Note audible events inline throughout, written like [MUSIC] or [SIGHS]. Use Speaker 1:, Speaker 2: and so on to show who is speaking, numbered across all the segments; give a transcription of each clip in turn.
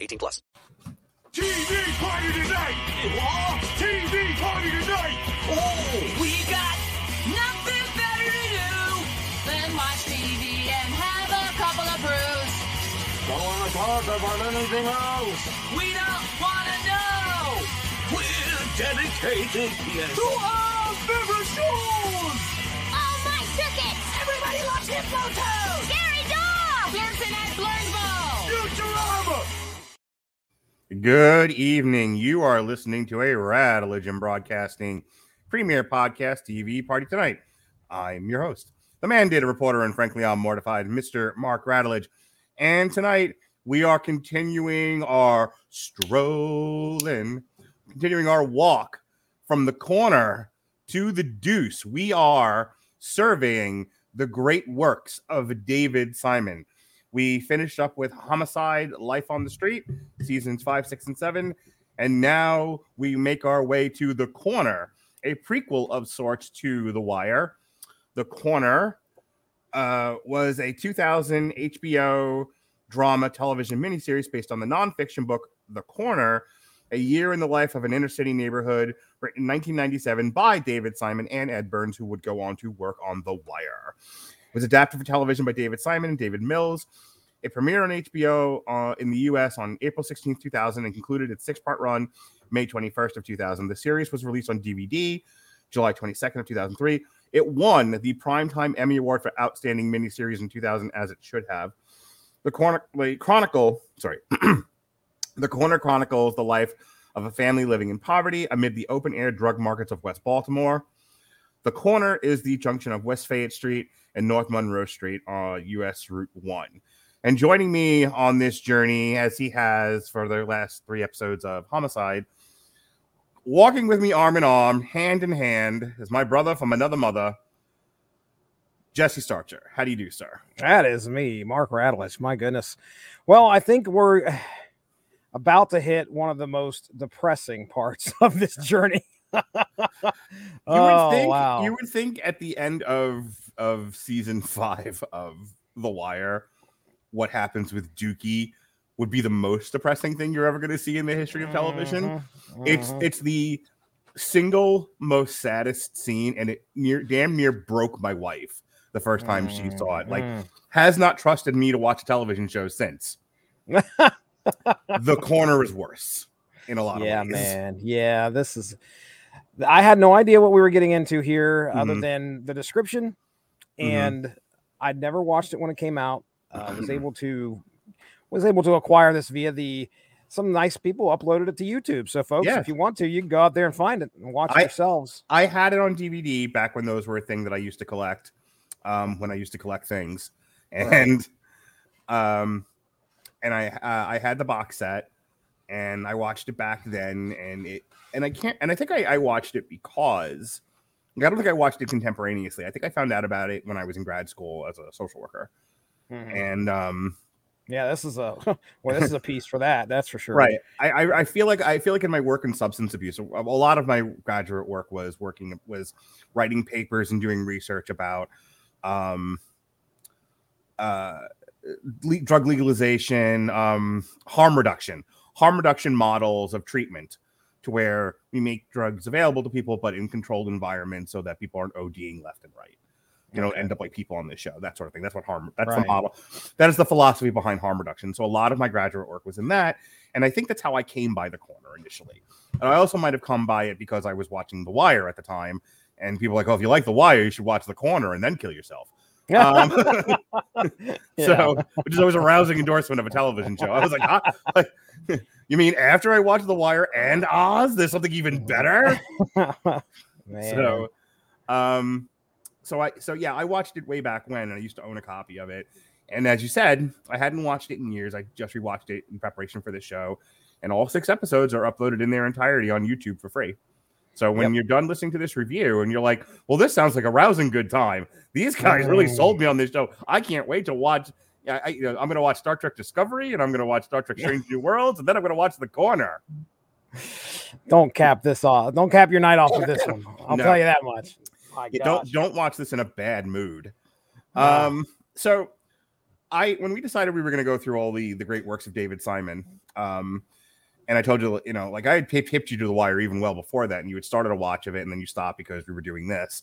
Speaker 1: 18 plus.
Speaker 2: TV party tonight. What? TV party tonight.
Speaker 3: Oh, we got nothing better to do than watch TV and have a couple of brews.
Speaker 2: Don't want to talk about anything else.
Speaker 3: We don't want to know.
Speaker 2: We're dedicated yes.
Speaker 3: To our favorite shows.
Speaker 4: Oh, my circuits!
Speaker 3: Everybody loves Hypnotoad.
Speaker 4: Gary Dog!
Speaker 3: Pearson and Blurnsville.
Speaker 2: Futurama.
Speaker 5: Good evening. You are listening to a Rad Religion Broadcasting premier podcast TV party tonight. I'm your host, the man, mandated reporter, and frankly, I'm mortified, Mr. Mark Radulich. And tonight we are continuing our strolling, continuing our walk from the corner to the deuce. We are surveying the great works of David Simon. We finished up with Homicide, Life on the Street, seasons five, six, and seven. And now we make our way to The Corner, a prequel of sorts to The Wire. The Corner uh, was a 2000 HBO drama television miniseries based on the nonfiction book The Corner, a year in the life of an inner city neighborhood, written in 1997 by David Simon and Ed Burns, who would go on to work on The Wire. Was adapted for television by David Simon and David Mills. It premiered on HBO uh, in the US on April 16, 2000, and concluded its six-part run May 21st of 2000. The series was released on DVD July 22nd of 2003. It won the Primetime Emmy Award for Outstanding Miniseries in 2000, as it should have. The, [CLEARS THROAT] corner, Chronicle, sorry, the Corner chronicles the life of a family living in poverty amid the open-air drug markets of West Baltimore. The corner is the junction of West Fayette Street and North Monroe Street uh, on US Route 1. And joining me on this journey, as he has for the last three episodes of Homicide, walking with me arm in arm, hand in hand, is my brother from another mother, Jesse Starcher. How do you do, sir?
Speaker 6: That is me, Mark Radulich. My goodness. Well, I think we're [SIGHS] about to hit one of the most depressing parts [LAUGHS] of this journey. [LAUGHS]
Speaker 5: You
Speaker 6: oh,
Speaker 5: would think
Speaker 6: wow.
Speaker 5: you would think at the end of of season [LAUGHS] five of The Wire, what happens with Dookie would be the most depressing thing you're ever going to see in the history of television.
Speaker 6: Mhm,
Speaker 5: It's
Speaker 6: mhm.
Speaker 5: it's the single most saddest scene, and it near damn near broke my wife the first time she saw it. Like,
Speaker 6: Mhm.
Speaker 5: has not trusted me to watch a television show since. the corner is worse in a lot
Speaker 6: yeah,
Speaker 5: of ways.
Speaker 6: Yeah, man. Yeah, this is. I had no idea what we were getting into here, other
Speaker 5: Mhm.
Speaker 6: than the description,
Speaker 5: Mhm.
Speaker 6: and I'd never watched it when it came out. Uh, was [CLEARS THROAT] able to was able to acquire this via the some nice people uploaded it to YouTube. So, folks,
Speaker 5: Yeah.
Speaker 6: if you want to, you can go out there and find it and watch it
Speaker 5: I-
Speaker 6: yourselves.
Speaker 5: I had it on DVD back when those were a thing that I used to collect. Um, when I used to collect things, and um, and I uh, I had the box set, and I watched it back then, and it and I can't and I think I, I watched it because I don't think I watched it contemporaneously. I think I found out about it when I was in grad school as a social worker,
Speaker 6: Mhm.
Speaker 5: and um,
Speaker 6: Yeah, this is a [LAUGHS] well, this is a piece for that. That's for sure.
Speaker 5: Right. I, I I feel like I feel like in my work in substance abuse, a a lot of my graduate work was working was writing papers and doing research about um uh le- drug legalization, um harm reduction, harm reduction models of treatment to where we make drugs available to people but in controlled environments so that people aren't ODing left and right. You know,
Speaker 6: Okay.
Speaker 5: end up like people on this show, that sort of thing. That's what harm that's the model. That is the philosophy behind harm reduction. So a lot of my graduate work was in that. And I think that's how I came by the corner initially. And I also might have come by it because I was watching The Wire at the time. And people were like, oh, if you like The Wire, you should watch The Corner and then kill yourself. Um, [LAUGHS] [LAUGHS] so, which is always a rousing endorsement of a television show. I was like, huh? like [LAUGHS] you mean after I watched The Wire and Oz, there's something even better?
Speaker 6: Man.
Speaker 5: So, um, so I, so yeah, I watched it way back when, and I used to own a copy of it. And as you said, I hadn't watched it in years. I just rewatched it in preparation for this show, and all six episodes are uploaded in their entirety on YouTube for free. So when
Speaker 6: Yep.
Speaker 5: you're done listening to this review and you're like, "Well, this sounds like a rousing good time," these guys really
Speaker 6: Mm.
Speaker 5: sold me on this show. I can't wait to watch. I, I, you know, I'm going to watch Star Trek Discovery, and I'm going to watch Star Trek Strange New Worlds, and then I'm going to watch The Corner.
Speaker 6: don't cap this off. Don't cap your night off with this one. I'll
Speaker 5: No.
Speaker 6: tell you that much.
Speaker 5: Don't don't watch this in a bad mood.
Speaker 6: No.
Speaker 5: Um, so I when we decided we were going to go through all the the great works of David Simon, um, and I told you, you know, like I had hipped you to the wire even well before that, and you had started a watch of it, and then you stopped because we were doing this.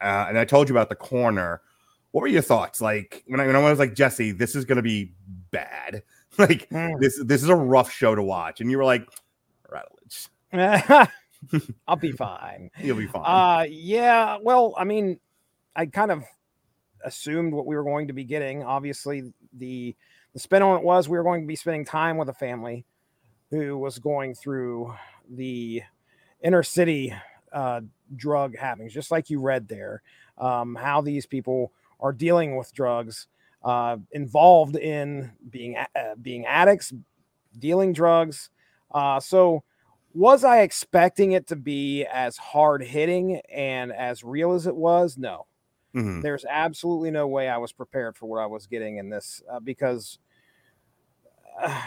Speaker 5: Uh, and I told you about the corner. What were your thoughts? Like when I when I was like Jesse, this is going to be bad. [LAUGHS] Like
Speaker 6: Mm.
Speaker 5: this this is a rough show to watch, and you were like, Rattledge, [LAUGHS]
Speaker 6: I'll be fine. [LAUGHS]
Speaker 5: you'll be fine.
Speaker 6: Uh yeah, well, I mean, I kind of assumed what we were going to be getting. Obviously, the the spin on it was we were going to be spending time with a family who was going through the inner city uh, drug happenings, just like you read there. Um, how these people are dealing with drugs, uh, involved in being uh, being addicts, dealing drugs. Uh, so, was I expecting it to be as hard hitting and as real as it was? No
Speaker 5: Mhm.
Speaker 6: there's absolutely no way I was prepared for what I was getting in this uh, because uh,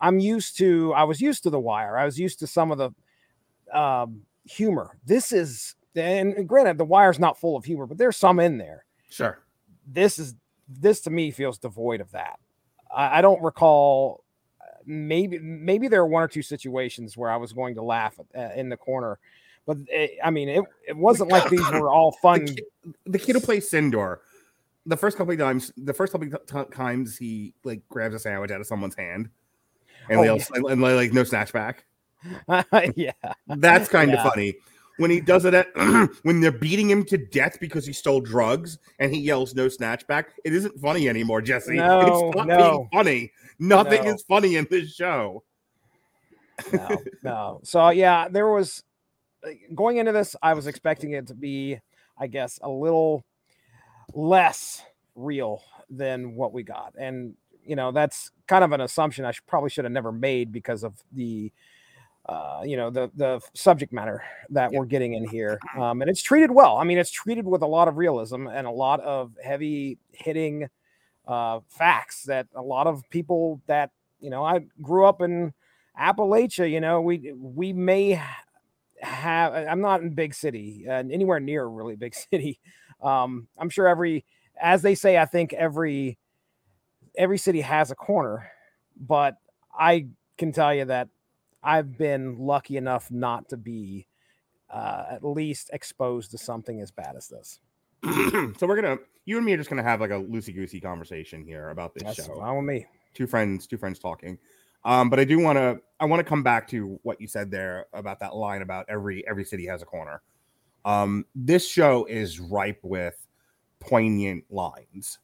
Speaker 6: I'm used to I was used to the wire. I was used to some of the um, humor. This is and granted the wire's not full of humor, but there's some in there.
Speaker 5: Sure.
Speaker 6: This is this to me feels devoid of that. I, I don't recall. uh, Maybe maybe there are one or two situations where I was going to laugh at, uh, in the corner, but it, I mean it, it wasn't like these were all [COUGHS] fun.
Speaker 5: kid- the kid who plays Sindor, the first couple of times, the first couple of times he like grabs a sandwich out of someone's hand, and,
Speaker 6: Oh,
Speaker 5: they and, and, like no snatch back. [LAUGHS]
Speaker 6: yeah.
Speaker 5: That's kind
Speaker 6: Yeah.
Speaker 5: of funny. When he does it at [CLEARS THROAT] when they're beating him to death because he stole drugs and he yells no snatch back, it isn't funny anymore, Jesse.
Speaker 6: No,
Speaker 5: it's not
Speaker 6: no.
Speaker 5: being funny. Nothing
Speaker 6: No.
Speaker 5: is funny in this show.
Speaker 6: no, no. So yeah, there was going into this, I was expecting it to be, I guess, a little less real than what we got, and you know that's kind of an assumption I should, probably should have never made because of the. Uh, you know the the subject matter that we're getting in here, um, and it's treated well. I mean, it's treated with a lot of realism and a lot of heavy hitting uh, facts that a lot of people that you know I grew up in Appalachia, you know, we we may have. I'm not in big city, uh, anywhere near a really big [LAUGHS] city. Um, I'm sure every, as they say, I think every every city has a corner, but I can tell you that I've been lucky enough not to be uh, at least exposed to something as bad as this. [CLEARS THROAT]
Speaker 5: so we're gonna you and me are just gonna have like a loosey goosey conversation here about this
Speaker 6: That's
Speaker 5: show.
Speaker 6: fine with me.
Speaker 5: two friends two friends talking um but i do want to i want to come back to what you said there about that line about every every city has a corner um this show is ripe with poignant lines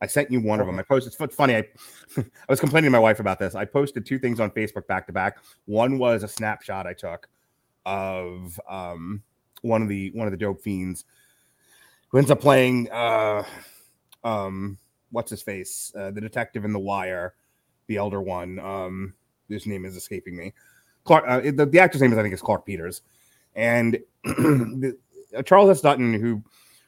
Speaker 5: i sent you one of them. I posted it's funny i [LAUGHS] i was complaining to my wife about this. I posted two things on facebook back to back. One was a snapshot i took of um one of the one of the dope fiends who ends up playing uh um what's his face? Uh, the detective in the wire the elder one. Um his name is escaping me. Clarke uh, the, the actor's name is i think is clarke peters. And [CLEARS THROAT] the, uh, charles s. Dutton who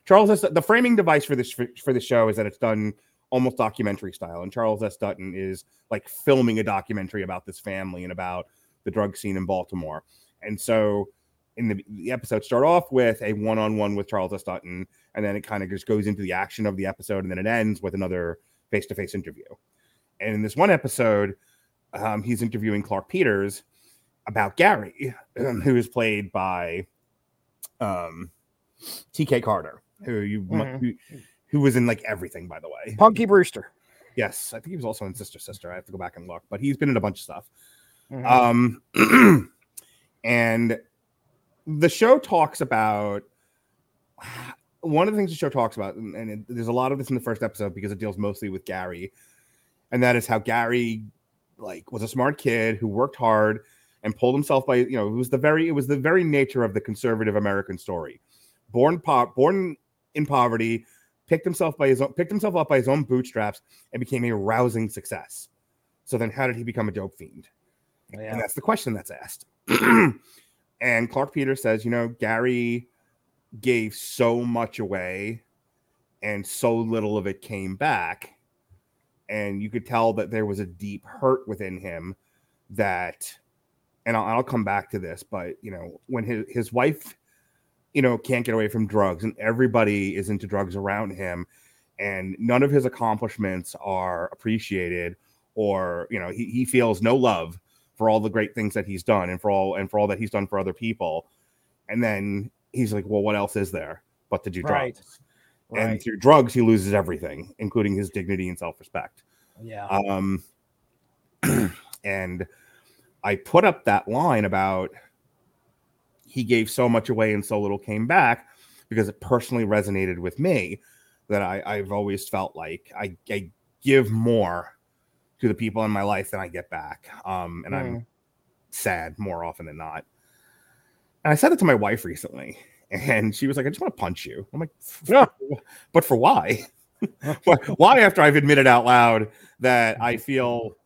Speaker 5: charles s. The framing device for this for, the show is that it's done almost documentary style and charles s. Dutton is like filming a documentary about this family and about the drug scene in baltimore. And so in the, the episode start off with a one-on-one with charles s. Dutton and then it kind of just goes into the action of the episode and then it ends with another face-to-face interview. And in this one episode um, he's interviewing clarke peters about gary [CLEARS THROAT] who is played by um, tk carter who you
Speaker 6: Mhm.
Speaker 5: who, who was in like everything by the way
Speaker 6: Punky Brewster.
Speaker 5: yes i think he was also in sister sister i have to go back and look but he's been in a bunch of stuff
Speaker 6: Mhm.
Speaker 5: Um, [CLEARS THROAT] and the show talks about [SIGHS] one of the things the show talks about, and, and it, there's a lot of this in the first episode because it deals mostly with Gary, and that is how Gary like was a smart kid who worked hard and pulled himself by you know it was the very it was the very nature of the conservative American story, born po- born in poverty, picked himself by his own picked himself up by his own bootstraps and became a rousing success. So then, how did he become a dope fiend? And
Speaker 6: yeah.
Speaker 5: that's the question that's asked. [CLEARS THROAT] and Clarke Peters says, you know, Gary gave so much away and so little of it came back. And you could tell that there was a deep hurt within him that, and I'll, I'll come back to this, but, you know, when his, his wife, you know, can't get away from drugs and everybody is into drugs around him and none of his accomplishments are appreciated or, you know, he, he feels no love for all the great things that he's done and for all and for all that he's done for other people. And then he's like, well, what else is there but to do
Speaker 6: Right.
Speaker 5: drugs? And
Speaker 6: Right.
Speaker 5: through drugs, he loses everything, including his dignity and self-respect.
Speaker 6: Yeah.
Speaker 5: Um, [CLEARS THROAT] and I put up that line about he gave so much away and so little came back because it personally resonated with me that I, I've always felt like I, I give more to the people in my life than I get back. Um, and I'm sad more often than not. And I said it to my wife recently, and she was like, I just want to punch you. I'm like,
Speaker 6: Yeah.
Speaker 5: but for? Why- [LAUGHS] [LAUGHS] why after I've admitted out loud that I feel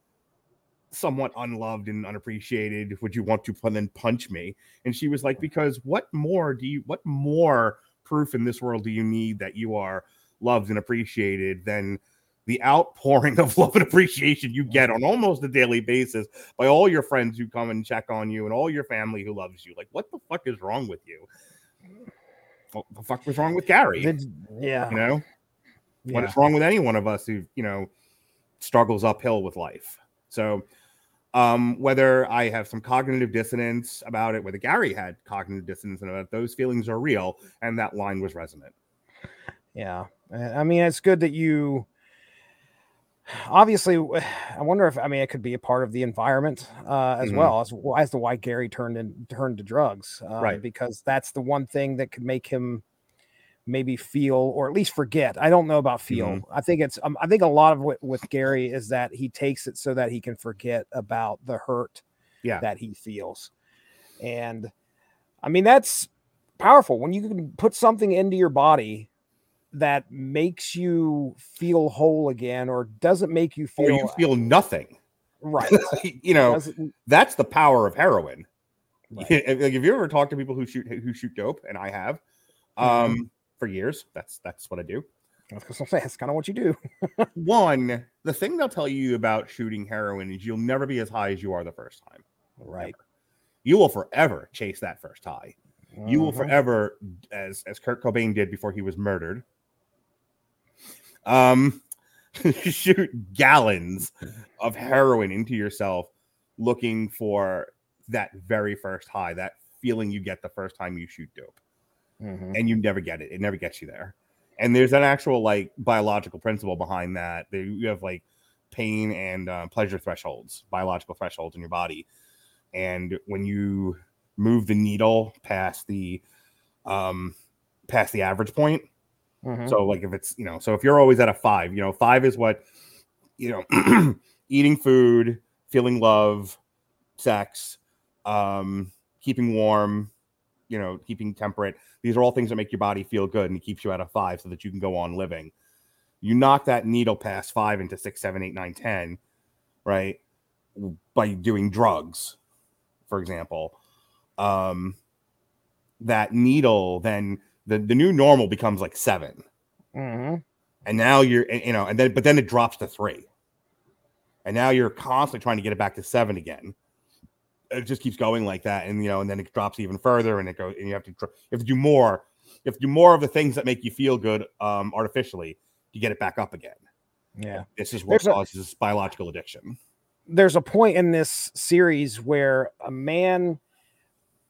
Speaker 5: somewhat unloved and unappreciated would you want to then punch me? And she was like because what more do you what more proof in this world do you need that you are loved and appreciated than the outpouring of [LAUGHS] love and appreciation you get on almost a daily basis by all your friends who come and check on you and all your family who loves you? Like what the fuck is wrong with you? What the fuck was wrong with gary?
Speaker 6: Did- yeah.
Speaker 5: you know? What
Speaker 6: yeah.
Speaker 5: is wrong with any one of us who you know struggles uphill with life? So um whether i have some cognitive dissonance about it whether gary had cognitive dissonance about it those feelings are real and that line was resonant
Speaker 6: Yeah. Uh, I mean, it's good that you obviously [SIGHS] I wonder if I mean it could be a part of the environment uh, as
Speaker 5: Mhm.
Speaker 6: well as as to why Gary turned in turned to drugs. Uh,
Speaker 5: Right.
Speaker 6: Because that's the one thing that could make him maybe feel or at least forget. I don't know about feel.
Speaker 5: Mhm.
Speaker 6: I think it's um, I think a lot of what with Gary is that he takes it so that he can forget about the hurt
Speaker 5: Yeah.
Speaker 6: that he feels. And I mean that's powerful when you can put something into your body that makes you feel whole again or doesn't make you
Speaker 5: or
Speaker 6: feel,
Speaker 5: you feel nothing
Speaker 6: right. [LAUGHS]
Speaker 5: you know that's the power of heroin
Speaker 6: Right. [LAUGHS]
Speaker 5: Like if you ever talk to people who shoot who shoot dope and i have
Speaker 6: Mm-hmm.
Speaker 5: um for years that's that's what i do
Speaker 6: That's what I'm saying. That's kind of what you do. [LAUGHS]
Speaker 5: one the thing they'll tell you about shooting heroin is you'll never be as high as you are the first time
Speaker 6: Right.
Speaker 5: you will forever chase that first high you will
Speaker 6: Mhm.
Speaker 5: forever as as kurt cobain did before he was murdered um [LAUGHS] shoot gallons of heroin into yourself looking for that very first high that feeling you get the first time you shoot dope
Speaker 6: Mhm.
Speaker 5: and you never get it it never gets you there and there's an actual like biological principle behind that There- you have like pain and uh, pleasure thresholds biological thresholds in your body and when you move the needle past the um past the average point
Speaker 6: Mhm.
Speaker 5: so like if it's you know so if you're always at a five you know five is what you know [CLEARS THROAT] eating food feeling love sex um keeping warm you know keeping temperate. These are all things that make your body feel good and it keeps you out of five so that you can go on living. You knock that needle past five into six seven eight nine ten right by doing drugs for example. Um that needle then the, the new normal becomes like seven.
Speaker 6: Mm-hmm.
Speaker 5: and now you're you know and then but then it drops to three. And now you're constantly trying to get it back to seven again it just keeps going like that and you know and then it drops even further and it goes and you have to you have to do more you have to do more of the things that make you feel good um artificially to get it back up again
Speaker 6: Yeah.
Speaker 5: this is what
Speaker 6: There's a-
Speaker 5: causes biological addiction
Speaker 6: There's a point in this series where a man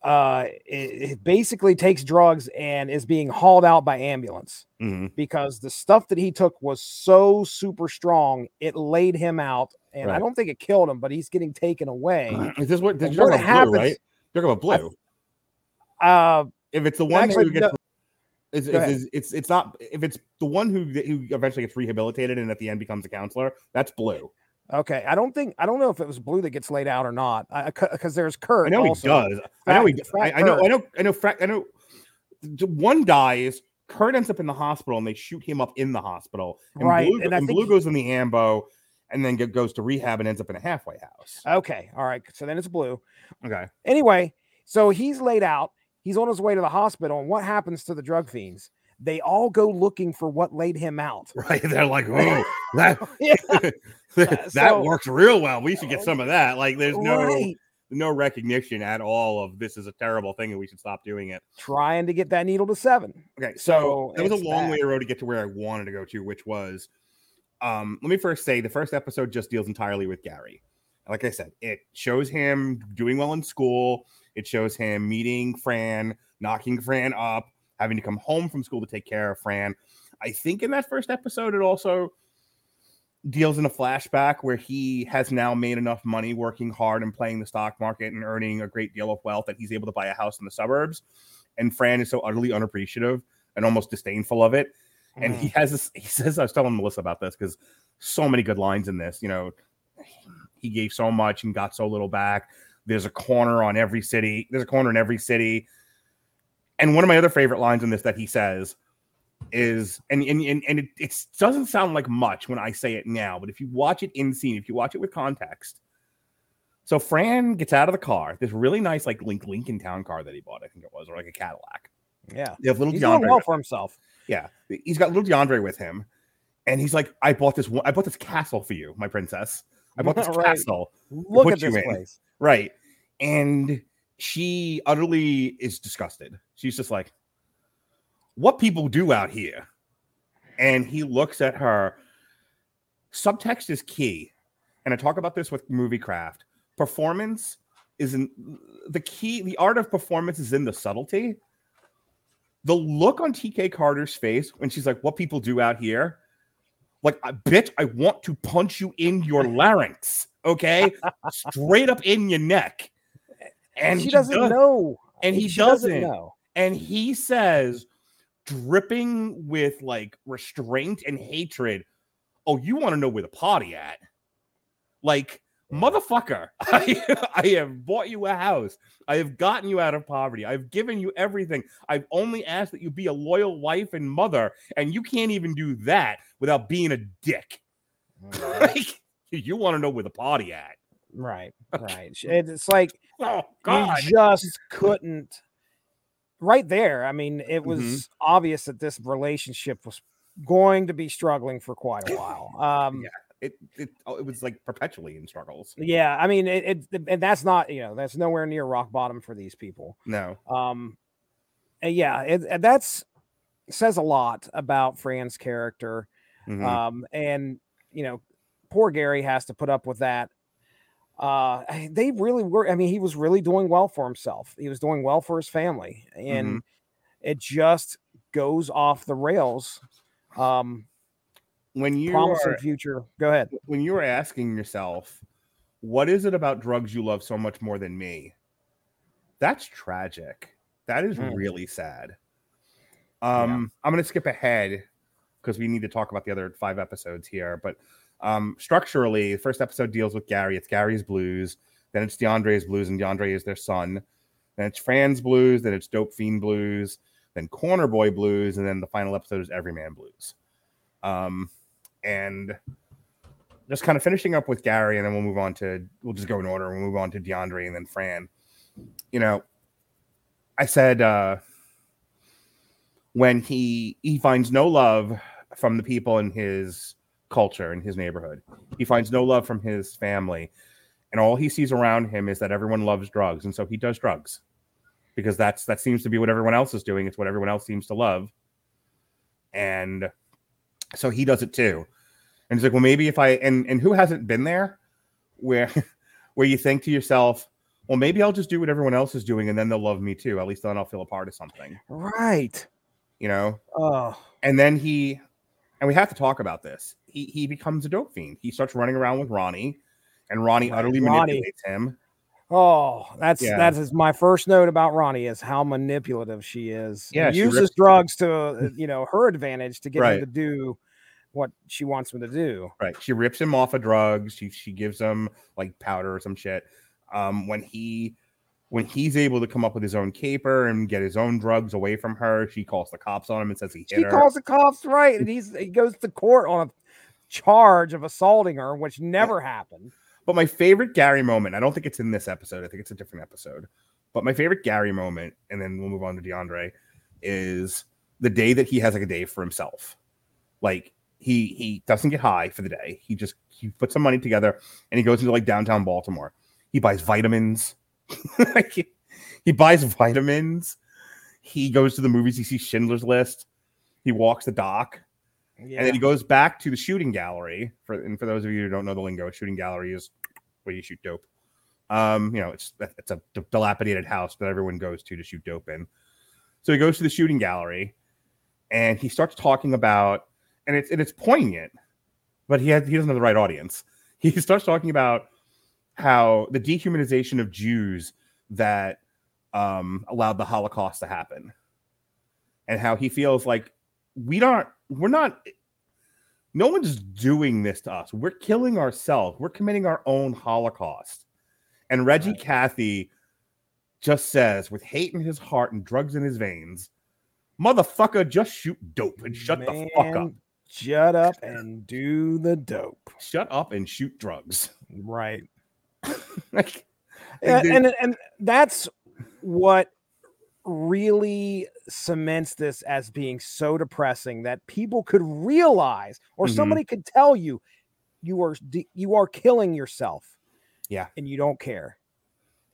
Speaker 6: uh, it, it basically takes drugs and is being hauled out by ambulance
Speaker 5: Mhm.
Speaker 6: because the stuff that he took was so super strong, it laid him out. And I don't think it killed him, but he's getting taken away. [CLEARS THROAT]
Speaker 5: Is this what? Did you talk
Speaker 6: what
Speaker 5: about
Speaker 6: happens-
Speaker 5: blue, right? You're talking about blue.
Speaker 6: Uh,
Speaker 5: if it's the one
Speaker 6: actually,
Speaker 5: who gets,
Speaker 6: no-
Speaker 5: it's,
Speaker 6: Go
Speaker 5: it's, it's it's it's not. If it's the one who who eventually gets rehabilitated and at the end becomes a counselor, that's blue.
Speaker 6: Okay, I don't think I don't know if it was Blue that gets laid out or not. I Because there's Curt.
Speaker 5: I know
Speaker 6: also.
Speaker 5: he does. I know he.
Speaker 6: Frat-
Speaker 5: I, I know. I know. I know. Fra- I know. One dies. Curt ends up in the hospital, and they shoot him up in the hospital. And
Speaker 6: Right,
Speaker 5: Blue,
Speaker 6: and
Speaker 5: and Blue goes in the ambo, and then goes to rehab and ends up in a halfway house.
Speaker 6: Okay, all right. So then it's Blue.
Speaker 5: Okay.
Speaker 6: Anyway, so he's laid out. He's on his way to the hospital. And what happens to the drug fiends? They all go looking for what laid him out. [LAUGHS]
Speaker 5: Right. They're like, oh, [LAUGHS] that [LAUGHS] that
Speaker 6: so-
Speaker 5: works real well. We should get some of that. Like, there's no
Speaker 6: Right.
Speaker 5: no recognition at all of this is a terrible thing and we should stop doing it.
Speaker 6: Trying to get that needle to seven.
Speaker 5: Okay,
Speaker 6: So
Speaker 5: so that was a long
Speaker 6: that.
Speaker 5: way road to get to where I wanted to go to, which was um let me first say the first episode just deals entirely with Gary. Like I said, it shows him doing well in school, it shows him meeting Fran, knocking Fran up, having to come home from school to take care of Fran. I think in that first episode, it also deals in a flashback where he has now made enough money working hard and playing the stock market and earning a great deal of wealth that he's able to buy a house in the suburbs. And Fran is so utterly unappreciative and almost disdainful of it. And he mm. has this, [LAUGHS] he says, I was telling Melissa about this because so many good lines in this. You know, he gave so much and got so little back. There's a corner on every city, there's a corner in every city. And one of my other favorite lines in this that he says is, and and and, and it, it doesn't sound like much when I say it now, but if you watch it in scene, if you watch it with context, so Fran gets out of the car, this really nice like Link Lincoln Town car that he bought, I think it was, or like a Cadillac.
Speaker 6: Yeah.
Speaker 5: They have little
Speaker 6: He's
Speaker 5: DeAndre.
Speaker 6: doing well for himself.
Speaker 5: yeah, he's got little DeAndre with him, and he's like, "I bought this. one- I bought this castle for you, my princess. I bought this [LAUGHS]
Speaker 6: Right.
Speaker 5: castle."
Speaker 6: Look at this place.
Speaker 5: Right. And she utterly is disgusted. She's just like, what people do out here? And he looks at her. Subtext is key. And I talk about this with movie craft. Performance is in the key, the art of performance is in the subtlety. The look on TK Carter's face when she's like, what people do out here. Like, bitch, I want to punch you in your [LAUGHS] larynx. Okay. Straight up in your neck. And
Speaker 6: she
Speaker 5: he
Speaker 6: doesn't
Speaker 5: does-
Speaker 6: know.
Speaker 5: and he
Speaker 6: doesn't
Speaker 5: doesn't.
Speaker 6: know.
Speaker 5: And he says, dripping with like restraint and hatred, Oh, you want to know where the party at? Like, motherfucker, [LAUGHS] I, I have bought you a house. I have gotten you out of poverty. I've given you everything. I've only asked that you be a loyal wife and mother, and you can't even do that without being a dick. Mm. [LAUGHS] like, you want to know where the party at?
Speaker 6: Right, [LAUGHS] right. Sh- It's like
Speaker 5: Oh God!
Speaker 6: you just couldn't. Right there, I mean, it was
Speaker 5: Mhm.
Speaker 6: obvious that this relationship was going to be struggling for quite a [LAUGHS] while. Um,
Speaker 5: Yeah. It, it oh, it was like perpetually in struggles.
Speaker 6: yeah, I mean, it, it, and that's not, you know, that's nowhere near rock bottom for these people.
Speaker 5: No,
Speaker 6: Um, and yeah, it, and that's says a lot about Fran's character.
Speaker 5: Mhm.
Speaker 6: Um, and you know, poor Gary has to put up with that. Uh, they really were. I mean, he was really doing well for himself. He was doing well for his family, and it just goes off the rails. Um,
Speaker 5: when you
Speaker 6: promising
Speaker 5: are,
Speaker 6: future. Go ahead.
Speaker 5: when you are asking yourself, what is it about drugs you love so much more than me? That's tragic. That is
Speaker 6: Mm.
Speaker 5: really sad. Um, I'm gonna skip ahead because we need to talk about the other five episodes here. But um, structurally, the first episode deals with Gary. It's Gary's blues. Then it's DeAndre's blues, and DeAndre is their son. Then it's Fran's blues. Then it's Dope Fiend blues. Then Corner Boy blues, and then the final episode is Everyman blues. Um, and just kind of finishing up with Gary, and then we'll move on to we'll just go in order. We'll move on to DeAndre and then Fran. You know, I said uh when he he finds no love from the people in his culture in his neighborhood, he finds no love from his family, and all he sees around him is that everyone loves drugs, and so he does drugs because that's that seems to be what everyone else is doing. It's what everyone else seems to love, and so he does it too. And he's like, well, maybe if I and and who hasn't been there where [LAUGHS] where you think to yourself, well, maybe I'll just do what everyone else is doing, and then they'll love me too. At least then I'll feel a part of something,
Speaker 6: Right.
Speaker 5: you know.
Speaker 6: Oh,
Speaker 5: And then he, and we have to talk about this. He he becomes a dope fiend. He starts running around with Ronnie, and Ronnie
Speaker 6: Right,
Speaker 5: utterly
Speaker 6: Ronnie.
Speaker 5: manipulates him.
Speaker 6: oh, that's
Speaker 5: Yeah.
Speaker 6: that is my first note about Ronnie is how manipulative she is.
Speaker 5: Yeah, she
Speaker 6: uses
Speaker 5: rips-
Speaker 6: drugs to uh, [LAUGHS] you know her advantage to get
Speaker 5: Right.
Speaker 6: him to do what she wants him to do.
Speaker 5: Right. She rips him off of drugs. She she gives him like powder or some shit. Um, when he when he's able to come up with his own caper and get his own drugs away from her, she calls the cops on him and says he hit
Speaker 6: She
Speaker 5: her.
Speaker 6: calls the cops right, and he's he goes to court on a charge of assaulting her, which never happened.
Speaker 5: But my favorite Gary moment, I don't think it's in this episode. I think it's a different episode. But my favorite Gary moment, and then we'll move on to DeAndre, is the day that he has like a day for himself. Like he he doesn't get high for the day. He just he puts some money together and he goes into like downtown Baltimore. He buys vitamins. [LAUGHS] Like, he, he buys vitamins. He goes to the movies. He sees Schindler's List. He walks the dock.
Speaker 6: Yeah.
Speaker 5: And then he goes back to the shooting gallery. For and for those of you who don't know the lingo, shooting gallery is where you shoot dope. Um, you know, it's it's a dilapidated house that everyone goes to to shoot dope in. So he goes to the shooting gallery, and he starts talking about, and it's and it's poignant, but he has he doesn't have the right audience. [LAUGHS] He starts talking about how the dehumanization of Jews that um, allowed the Holocaust to happen, and how he feels like we don't we're not no one's doing this to us. We're killing ourselves. We're committing our own holocaust. And reggie cathy just says with hate in his heart and drugs in his veins motherfucker just shoot dope and shut the fuck up.
Speaker 6: Shut up and do the dope.
Speaker 5: shut up and shoot drugs.
Speaker 6: Right. [LAUGHS]
Speaker 5: like
Speaker 6: and,
Speaker 5: dude-
Speaker 6: and and that's what really cements this as being so depressing that people could realize or
Speaker 5: Mhm.
Speaker 6: somebody could tell you you are you are killing yourself
Speaker 5: Yeah.
Speaker 6: and you don't care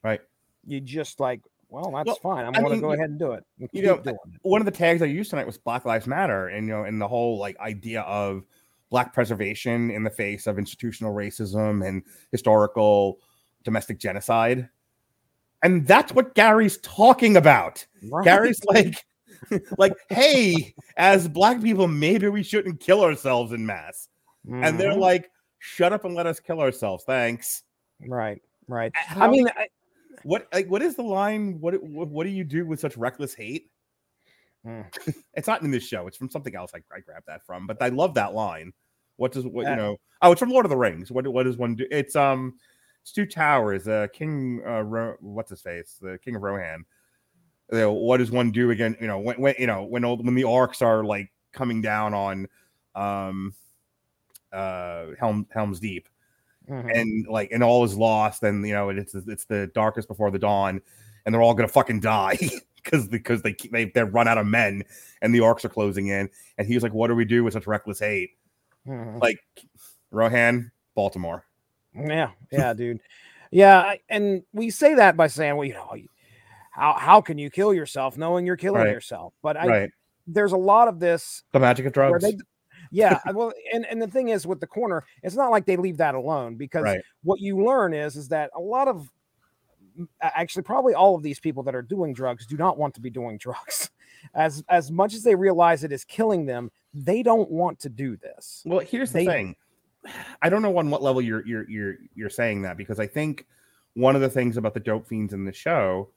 Speaker 5: right
Speaker 6: you just like well that's
Speaker 5: Well,
Speaker 6: fine i'm
Speaker 5: I
Speaker 6: going to
Speaker 5: mean,
Speaker 6: go ahead and do it and
Speaker 5: you know, one of the tags I used tonight was Black Lives Matter, and you know, and the whole like idea of black preservation in the face of institutional racism and historical domestic genocide. And that's what Gary's talking about.
Speaker 6: Right.
Speaker 5: Gary's like, [LAUGHS] like, hey, as black people, maybe we shouldn't kill ourselves in mass. And they're
Speaker 6: Mhm.
Speaker 5: like, shut up and let us kill ourselves. Thanks.
Speaker 6: right right i mean I,
Speaker 5: What like what is the line? What what, do you do with such reckless hate?
Speaker 6: Mm. [LAUGHS]
Speaker 5: it's not in this show. It's from something else. I, I grabbed that from, but I love that line. What does what
Speaker 6: Uh,
Speaker 5: you know? Oh, it's from Lord of the Rings. What what does one do? It's um, it's two towers. Uh, King uh, Ro- what's his face? The King of Rohan. You know, what does one do again? You know, when, when you know when old when the orcs are like coming down on um uh Helm Helm's Deep
Speaker 6: mhm.
Speaker 5: and like and all is lost and you know it's it's the darkest before the dawn and they're all gonna fucking die [LAUGHS] because because they keep- they they run out of men and the orcs are closing in and he's like what do we do with such reckless hate
Speaker 6: Mhm.
Speaker 5: like rohan baltimore
Speaker 6: Yeah, yeah, dude. Yeah, and we say that by saying, well, you know, how how can you kill yourself knowing you're killing
Speaker 5: Right.
Speaker 6: yourself? But I
Speaker 5: right
Speaker 6: there's a lot of this
Speaker 5: the magic of drugs
Speaker 6: they yeah, [LAUGHS] well, and and the thing is with the corner, it's not like they leave that alone because
Speaker 5: Right.
Speaker 6: what you learn is is that a lot of actually probably all of these people that are doing drugs do not want to be doing [LAUGHS] drugs. As as much as they realize it is killing them, they don't want to do this.
Speaker 5: well here's the
Speaker 6: they-
Speaker 5: thing [SIGHS] i don't know on what level you're you're you're you're saying that because i think one of the things about the dope fiends in the show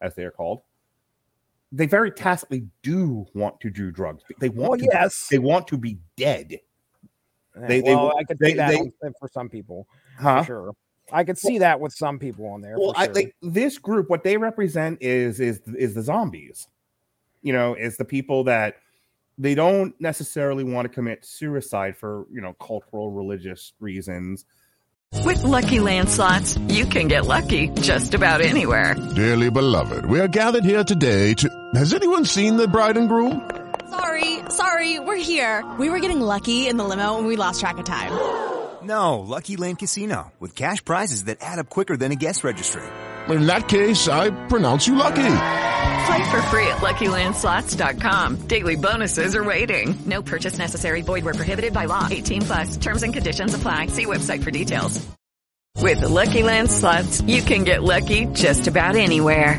Speaker 5: as they are called they very tacitly do want to do drugs they want
Speaker 6: Well,
Speaker 5: to
Speaker 6: yes.
Speaker 5: they want to be dead they- they
Speaker 6: well,
Speaker 5: wa-
Speaker 6: I could
Speaker 5: they-
Speaker 6: see that
Speaker 5: they-
Speaker 6: for some people.
Speaker 5: huh
Speaker 6: sure. I could see that with some people on there.
Speaker 5: well
Speaker 6: for
Speaker 5: I,
Speaker 6: sure.
Speaker 5: like this group what they represent is is is the zombies you know is the people that they don't necessarily want to commit suicide for you know cultural religious reasons
Speaker 7: With Lucky Land slots, you can get lucky just about anywhere.
Speaker 8: Dearly beloved, we are gathered here today to. Has anyone seen the bride and groom?
Speaker 9: Sorry, sorry, we're here. We were getting lucky in the limo and we lost track of time.
Speaker 10: No, Lucky Land Casino, with cash prizes that add up quicker than a guest registry.
Speaker 8: In that case, I pronounce you lucky.
Speaker 7: Play for free at LuckyLandSlots.com. Daily bonuses are waiting. No purchase necessary. Void where prohibited by law. 18 plus. Terms and conditions apply. See website for details. With the Lucky Land slots, you can get lucky just about anywhere.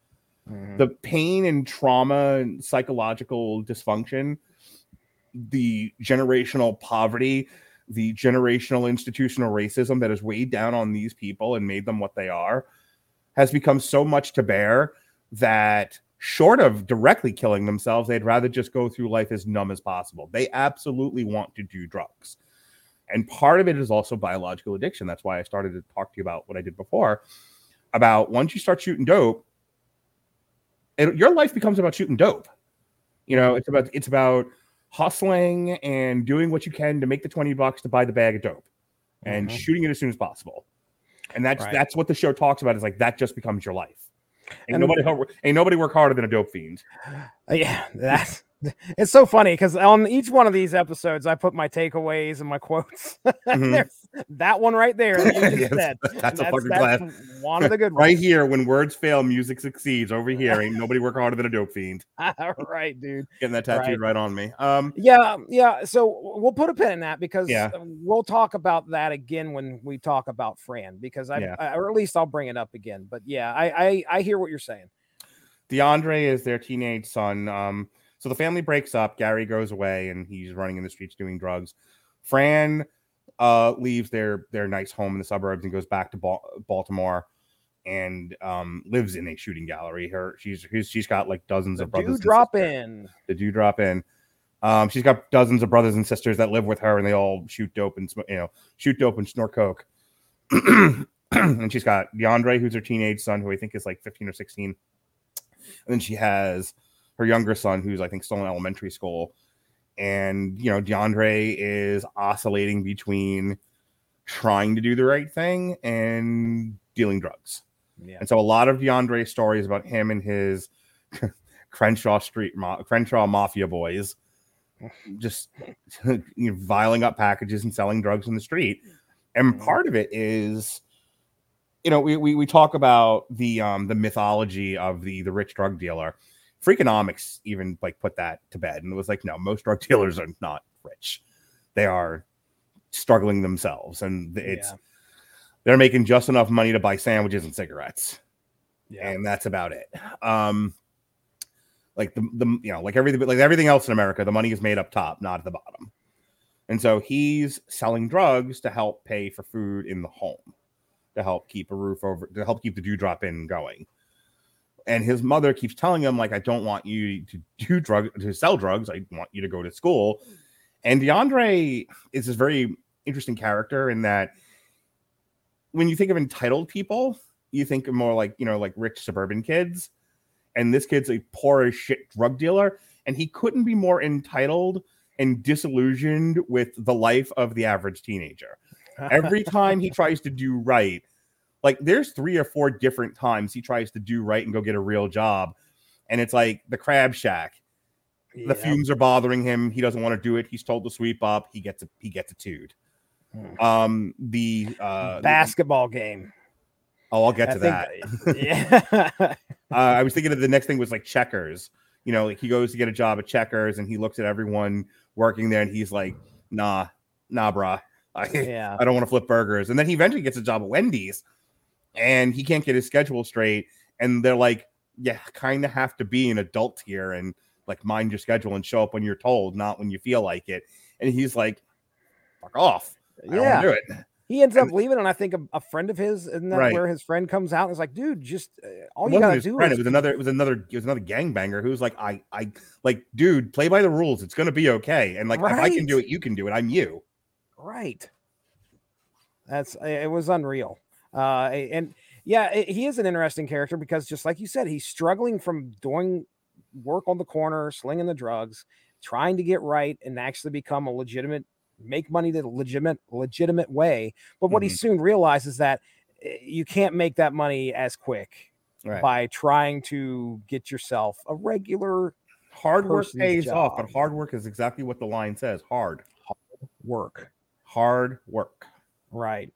Speaker 5: Mm-hmm. The pain and trauma and psychological dysfunction, the generational poverty, the generational institutional racism that has weighed down on these people and made them what they are has become so much to bear that short of directly killing themselves, they'd rather just go through life as numb as possible. They absolutely want to do drugs. And part of it is also biological addiction. That's why I started to talk to you about what I did before about once you start shooting dope, it, your life becomes about shooting dope. You know, it's about it's about hustling and doing what you can to make the 20 bucks to buy the bag of dope and
Speaker 6: Mhm.
Speaker 5: shooting it as soon as possible. And that's
Speaker 6: Right.
Speaker 5: that's what the show talks about is like that just becomes your life. Ain't
Speaker 6: And-
Speaker 5: nobody ain't nobody work harder than a dope fiend.
Speaker 6: Uh, Yeah, that's [LAUGHS] it's so funny because on each one of these episodes, I put my takeaways and my quotes. [LAUGHS]
Speaker 5: Mhm.
Speaker 6: There's that one right there that [LAUGHS]
Speaker 5: Yes,
Speaker 6: said. [LAUGHS]
Speaker 5: that's a fucking class.
Speaker 6: One of the good ones.
Speaker 5: right here, when words fail, music succeeds. Over here, ain't nobody work harder than a dope fiend. [LAUGHS]
Speaker 6: right, dude.
Speaker 5: Getting that tattooed right, on me. Um,
Speaker 6: Yeah, yeah. So we'll put a pin in that because
Speaker 5: Yeah.
Speaker 6: we'll talk about that again when we talk about Fran because I,
Speaker 5: Yeah.
Speaker 6: I or at least I'll bring it up again. But yeah, I I, I hear what you're saying.
Speaker 5: DeAndre is their teenage son. Um, so the family breaks up. Gary goes away and he's running in the streets doing drugs. Fran uh, leaves their their nice home in the suburbs and goes back to Ba- Baltimore and um, lives in a shooting gallery. Her she's she's, got like dozens of brothers.
Speaker 6: Do drop in.
Speaker 5: The do drop in. Um, she's got dozens of brothers and sisters that live with her, and they all shoot dope and you know shoot dope and snort coke. [CLEARS THROAT] and she's got DeAndre, who's her teenage son, who I think is like fifteen or sixteen. And then she has her younger son, who's I think still in elementary school. And you know, DeAndre is oscillating between trying to do the right thing and dealing drugs.
Speaker 6: Yeah.
Speaker 5: And so a lot of DeAndre's stories about him and his [LAUGHS] Crenshaw Street Ma- Crenshaw Mafia boys just [LAUGHS] you know, viling up packages and selling drugs in the street. And part of it is, you know, we, we, we talk about the um the mythology of the the rich drug dealer. Freakonomics even like put that to bed and it was like, no, most drug [LAUGHS] dealers are not rich. They are struggling themselves, and it's
Speaker 6: Yeah.
Speaker 5: they're making just enough money to buy sandwiches and cigarettes
Speaker 6: Yeah.
Speaker 5: and that's about it. Um, like the the you know like everything like everything else in America, the money is made up top, not at the bottom. And so he's selling drugs to help pay for food in the home, to help keep a roof over, to help keep the dewdrop in going. And his mother keeps telling him like, I don't want you to do drug to sell drugs. I want you to go to school. And DeAndre is this very interesting character in that when you think of entitled people, you think of more like, you know, like rich suburban kids. And this kid's a poor as shit drug dealer. And he couldn't be more entitled and disillusioned with the life of the average teenager. Every [LAUGHS] time he tries to do right, like there's three or four different times he tries to do right and go get a real job. And it's like the crab shack. The fumes are bothering him. He doesn't want to do it. He's told to sweep up. He gets a he gets a tood.
Speaker 6: Hmm.
Speaker 5: Um the uh
Speaker 6: basketball game.
Speaker 5: Oh, I'll get
Speaker 6: I
Speaker 5: to
Speaker 6: think-
Speaker 5: that.
Speaker 6: yeah. [LAUGHS]
Speaker 5: uh, I was thinking of the next thing was like checkers. You know, like he goes to get a job at checkers and he looks at everyone working there and he's like, nah, nah, brah. [LAUGHS] I,
Speaker 6: Yeah.
Speaker 5: I don't want to flip burgers. And then he eventually gets a job at Wendy's and he can't get his schedule straight. And they're like, yeah, kind of have to be an adult here and like mind your schedule and show up when you're told, not when you feel like it. And he's like, fuck off. I don't
Speaker 6: Yeah.
Speaker 5: do it.
Speaker 6: He ends up leaving, and I think a, a friend of his, that
Speaker 5: Right.
Speaker 6: where his friend comes out and is like, dude, just uh, all
Speaker 5: it
Speaker 6: you gotta do
Speaker 5: friend.
Speaker 6: is
Speaker 5: It was another. It was another. It was another gangbanger who's like, I, I, like, dude, play by the rules. It's gonna be okay. And like, if I can do it, you can do it. I'm you.
Speaker 6: Right. That's it was unreal. Uh and yeah, it- he is an interesting character because just like you said, he's struggling from doing work on the corner, slinging the drugs, trying to get right and actually become a legitimate make money the legitimate legitimate way. But what he
Speaker 5: Mhm.
Speaker 6: soon realizes is that eh, you can't make that money as quick
Speaker 5: Right.
Speaker 6: by trying to get yourself a regular
Speaker 5: hard work pays off, but hard work is exactly what the line says. hard, Hard.
Speaker 6: work.
Speaker 5: Hard work.
Speaker 6: Right.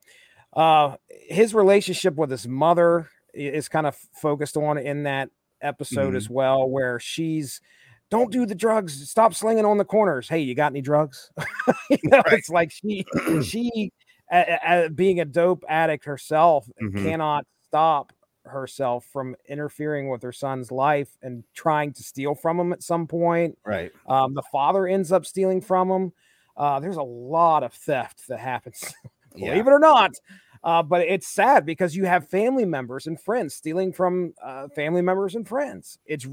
Speaker 6: Uh his relationship with his mother is kind of focused on in that episode
Speaker 5: Mhm.
Speaker 6: as well, where she's don't do the drugs, stop slinging on the corners. Hey, you got any drugs? [LAUGHS] you know, it's like she [CLEARS THROAT] she being a dope addict herself
Speaker 5: Mhm.
Speaker 6: cannot stop herself from interfering with her son's life and trying to steal from him at some point.
Speaker 5: Right.
Speaker 6: Um, the father ends up stealing from him. Uh, there's a lot of theft that happens, [LAUGHS]
Speaker 5: Yeah.
Speaker 6: believe it or not. Uh, but it's sad because you have family members and friends stealing from uh, family members and friends. It's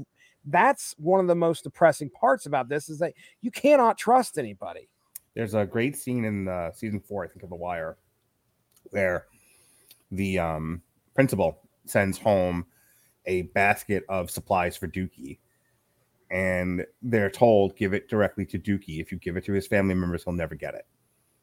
Speaker 6: that's one of the most depressing parts about this is that you cannot trust anybody.
Speaker 5: There's a great scene in uh, season four, I think, of The Wire, where the um, principal sends home a basket of supplies for Dookie, and they're told give it directly to Dookie. If you give it to his family members, he'll never get it.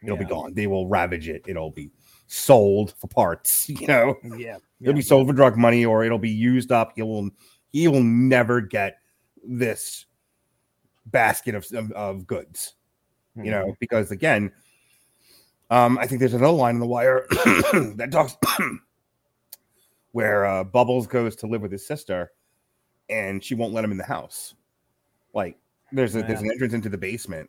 Speaker 5: It'll be gone. They will ravage it. It'll be sold for parts. [LAUGHS] You know,
Speaker 6: Yeah,
Speaker 5: it'll be sold for drug money, or it'll be used up. He will he will never get this basket of of, of goods you know, because again, um, I think there's another line in the wire [COUGHS] that talks [COUGHS] where uh, Bubbles goes to live with his sister, and she won't let him in the house. Like there's a, there's an entrance into the basement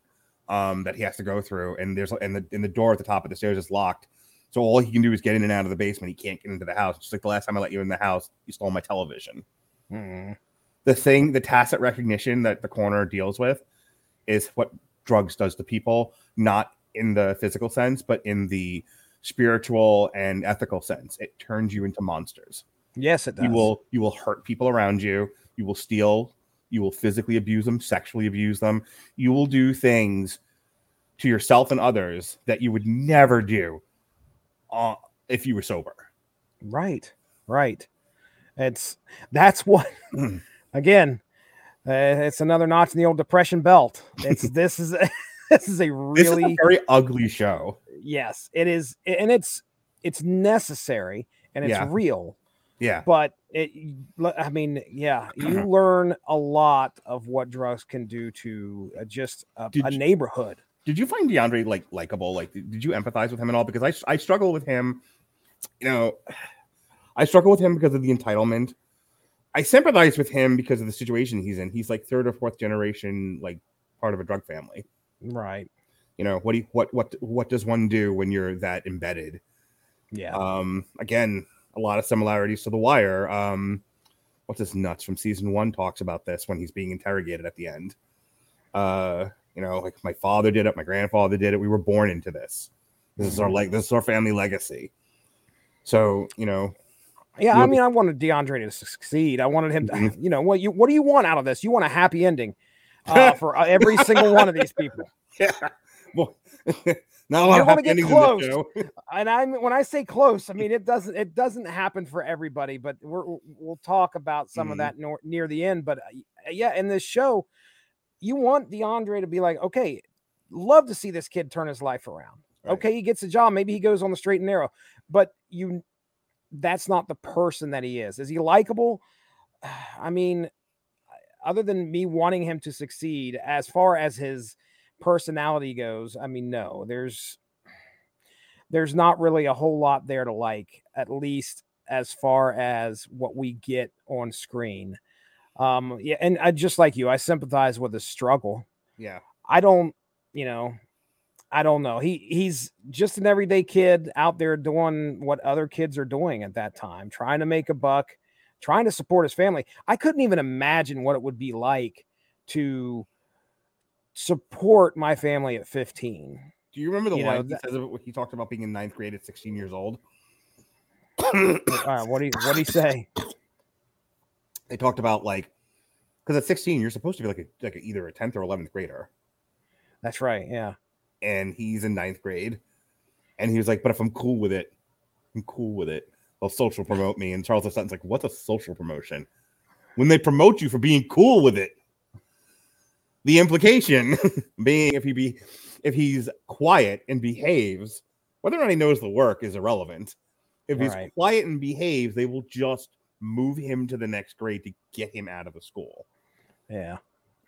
Speaker 5: um, that he has to go through, and there's and the and the door at the top of the stairs is locked. So all he can do is get in and out of the basement. He can't get into the house. Just like the last time I let you in the house, you stole my television.
Speaker 6: Mhm.
Speaker 5: The thing, the tacit recognition that the corner deals with is what drugs does to people, not in the physical sense, but in the spiritual and ethical sense. It turns you into monsters.
Speaker 6: Yes, it does.
Speaker 5: You will you will hurt people around you. You will steal. You will physically abuse them, sexually abuse them. You will do things to yourself and others that you would never do uh, if you were sober.
Speaker 6: Right, right. It's that's what [LAUGHS] again. Uh, it's another notch in the old depression belt. It's [LAUGHS] this is [LAUGHS] this is a
Speaker 5: This is
Speaker 6: really
Speaker 5: a very ugly show.
Speaker 6: yes, it is, and it's it's necessary and it's
Speaker 5: Yeah.
Speaker 6: real.
Speaker 5: Yeah.
Speaker 6: But it, I mean, yeah, you [CLEARS THROAT] learn a lot of what drugs can do to uh, just a, a neighborhood.
Speaker 5: Did you find DeAndre like likable? Like, did you empathize with him at all? Because I I struggle with him. You know, I struggle with him because of the entitlement. I sympathize with him because of the situation he's in. He's like third or fourth generation, like part of a drug family.
Speaker 6: Right.
Speaker 5: You know what? Do you, what what what does one do when you're that embedded?
Speaker 6: Yeah.
Speaker 5: Um. Again, a lot of similarities to The Wire. Um. What's this nuts from season one talks about this when he's being interrogated at the end. Uh. You know, like my father did it, my grandfather did it. We were born into this. This is our like this is our family legacy. So you know,
Speaker 6: Yeah, I mean, I wanted DeAndre to succeed. I wanted him to,
Speaker 5: Mhm.
Speaker 6: you know, what you what do you want out of this? You want a happy ending uh, [LAUGHS] for uh, every single one of these people. [LAUGHS]
Speaker 5: yeah. Well, [LAUGHS] not a lot
Speaker 6: You
Speaker 5: of
Speaker 6: want to
Speaker 5: happy
Speaker 6: get
Speaker 5: endings in this
Speaker 6: close,
Speaker 5: show.
Speaker 6: and I mean, when I say close, I mean it doesn't it doesn't happen for everybody. But we're, we'll talk about some
Speaker 5: Mhm.
Speaker 6: of that nor, near the end. But uh, yeah, in this show, you want DeAndre to be like, okay, love to see this kid turn his life around.
Speaker 5: Right.
Speaker 6: Okay, he gets a job, maybe he goes on the straight and narrow, but you that's not the person that he is. Is he likable? [SIGHS] I mean, other than me wanting him to succeed, as far as his personality goes, I mean, no, there's there's not really a whole lot there to like, at least as far as what we get on screen. Um, yeah, and I just like you, I sympathize with his struggle.
Speaker 5: Yeah.
Speaker 6: I don't, you know, I don't know. He he's just an everyday kid out there doing what other kids are doing at that time, trying to make a buck, trying to support his family. I couldn't even imagine what it would be like to support my family at 15.
Speaker 5: Do you remember the
Speaker 6: You know,
Speaker 5: line he
Speaker 6: that-
Speaker 5: what he talked about being in ninth grade at 16 years old?
Speaker 6: Uh, what do you what do you say?
Speaker 5: They talked about like because at 16 you're supposed to be like a like a, either a 10th or 11th grader,
Speaker 6: That's right. Yeah.
Speaker 5: and he's in ninth grade, and he was like, "But if I'm cool with it, I'm cool with it. They'll social promote me." And Charles Dutton's like, "What's a social promotion? When they promote you for being cool with it." The implication [LAUGHS] being if he be if he's quiet and behaves, whether or not he knows the work is irrelevant. If he's
Speaker 6: Right.
Speaker 5: quiet and behaves, they will just move him to the next grade to get him out of the school.
Speaker 6: Yeah.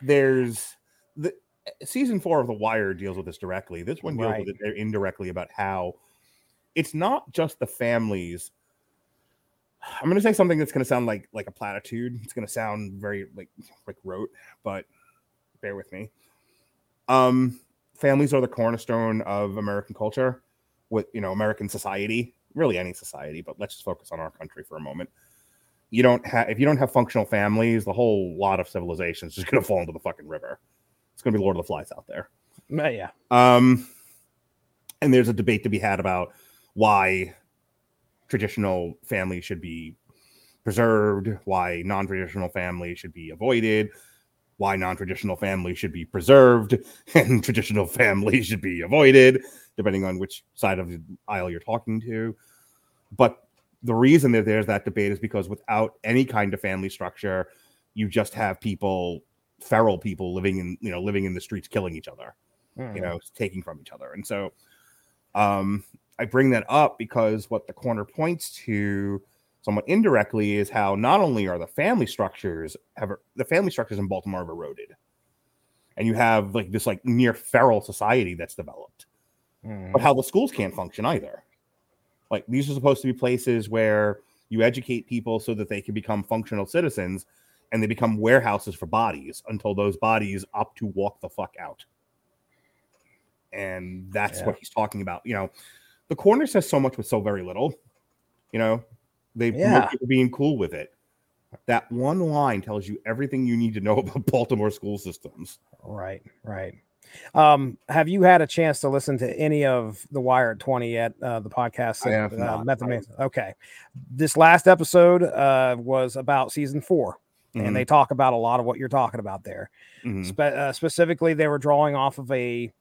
Speaker 5: There's the season four of The Wire deals with this directly. This one deals
Speaker 6: Right.
Speaker 5: with it indirectly about how it's not just the families. I'm going to say something that's going to sound like like a platitude. It's going to sound very like like rote, but bear with me. Um, families are the cornerstone of American culture, with you know American society, really any society. But let's just focus on our country for a moment. You don't have if you don't have functional families, the whole lot of civilization is just going to fall into the fucking river. It's going to be Lord of the Flies out there.
Speaker 6: Uh, yeah.
Speaker 5: Um, and there's a debate to be had about why traditional families should be preserved, why non-traditional families should be avoided, why non-traditional families should be preserved, [LAUGHS] and traditional families should be avoided, depending on which side of the aisle you're talking to. But the reason that there's that debate is because without any kind of family structure, you just have people, feral people living in, you know, living in the streets, killing each other
Speaker 6: Mhm.
Speaker 5: you know, taking from each other. And so um I bring that up because what the corner points to somewhat indirectly is how not only are the family structures have the family structures in Baltimore have eroded. And you have like this like near feral society that's developed.
Speaker 6: Mhm.
Speaker 5: But how the schools can't function either. Like these are supposed to be places where you educate people so that they can become functional citizens and they become warehouses for bodies until those bodies opt to walk the fuck out and that's
Speaker 6: Yeah.
Speaker 5: what he's talking about. You know, the corner says so much with so very little. You know, they
Speaker 6: Yeah.
Speaker 5: being cool with it. That one line tells you everything you need to know [LAUGHS] about Baltimore school systems.
Speaker 6: Right, right. Um, have you had a chance to listen to any of the Wire at 20 yet? Uh, the podcast,
Speaker 5: I have
Speaker 6: uh,
Speaker 5: not,
Speaker 6: Okay. This last episode uh, was about season 4
Speaker 5: Mhm.
Speaker 6: and they talk about a lot of what you're talking about there.
Speaker 5: Mhm.
Speaker 6: Spe- uh, specifically, they were drawing off of a,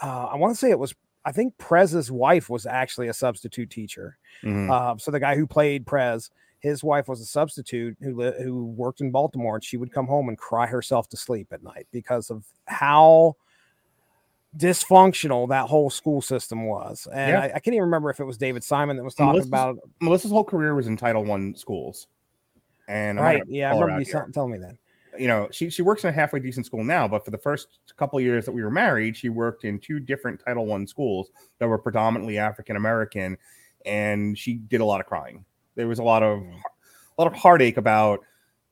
Speaker 6: uh, I want to say it was, I think Prez's wife was actually a substitute teacher.
Speaker 5: Mhm.
Speaker 6: Uh, so the guy who played Prez, his wife was a substitute who li- who worked in Baltimore, and she would come home and cry herself to sleep at night because of how dysfunctional that whole school system was. And
Speaker 5: Yeah.
Speaker 6: I, I can't even remember if it was David Simon that was talking
Speaker 5: Melissa's,
Speaker 6: about it.
Speaker 5: Melissa's whole career was in Title One schools, and I'm
Speaker 6: Right? Yeah, I remember you
Speaker 5: here.
Speaker 6: telling me that.
Speaker 5: you know, she she works in a halfway decent school now, but for the first couple years that we were married, she worked in two different Title One schools that were predominantly African American, and she did a lot of crying. There was a lot of mm. a lot of heartache about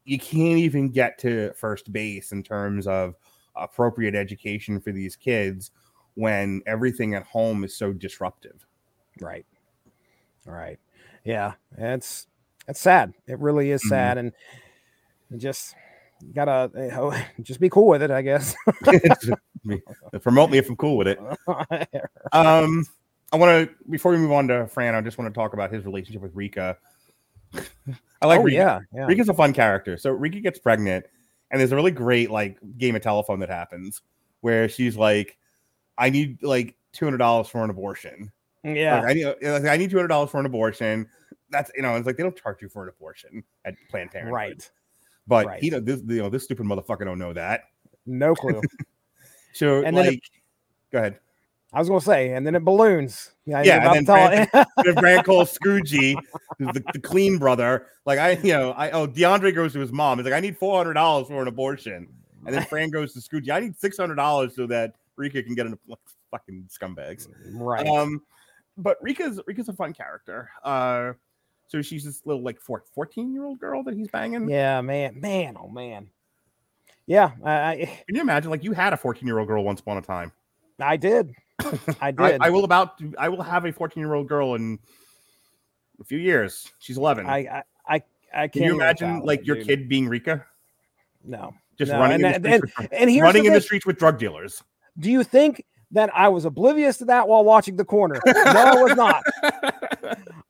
Speaker 5: you can't even get to first base in terms of appropriate education for these kids when everything at home is so disruptive.
Speaker 6: Right. Right. Yeah. It's it's sad. It really is
Speaker 5: Mhm.
Speaker 6: sad, and just gotta eh, [LAUGHS] oh, just be cool with it, I guess. [LAUGHS]
Speaker 5: Promote me if I'm cool with it. [LAUGHS] Um, I want to before we move on to Fran, I just want to talk about his relationship with Rika. I like
Speaker 6: Oh,
Speaker 5: Rika.
Speaker 6: yeah, yeah.
Speaker 5: Rika's a fun character. So Rika gets pregnant, and there's a really great like game of telephone that happens where she's like, "I need like two hundred dollars for an abortion."
Speaker 6: Mm, yeah.
Speaker 5: Like, I need uh, like, I need two hundred dollars for an abortion. That's you know, it's like they don't charge you for an abortion at Planned Parenthood,
Speaker 6: Right.
Speaker 5: But
Speaker 6: Right.
Speaker 5: he don't this you know this stupid motherfucker don't know that.
Speaker 6: No clue. [LAUGHS]
Speaker 5: So
Speaker 6: And then
Speaker 5: like,
Speaker 6: it-
Speaker 5: go ahead.
Speaker 6: I was gonna say, and then it balloons. Yeah,
Speaker 5: yeah, and then Brand, Brand [LAUGHS] calls Scoogie, the, the clean brother. Like I, you know, I oh DeAndre goes to his mom. He's like, I need four hundred dollars for an abortion, and then Fran goes to Scoogie. I need six hundred dollars so that Rika can get an like, fucking scumbags.
Speaker 6: Right.
Speaker 5: Um, but Rika's Rika's a fun character. Uh, so she's this little like 14 year old girl that he's banging.
Speaker 6: yeah, man, man, oh man. Yeah, I I,
Speaker 5: Can you imagine? Like you had a 14 year old girl once upon a time.
Speaker 6: I did. I
Speaker 5: I,
Speaker 6: did.
Speaker 5: I will about I will have a 14 year old girl in a few years. She's 11.
Speaker 6: I I I, I can't
Speaker 5: Can you imagine like
Speaker 6: it,
Speaker 5: your
Speaker 6: dude.
Speaker 5: kid being Rika?
Speaker 6: No.
Speaker 5: Just
Speaker 6: No,
Speaker 5: running,
Speaker 6: and
Speaker 5: in the, streets
Speaker 6: and-
Speaker 5: with,
Speaker 6: and here's the
Speaker 5: running in the streets with drug dealers.
Speaker 6: Do you think that I was oblivious to that while watching the corner? No, I was not. [LAUGHS]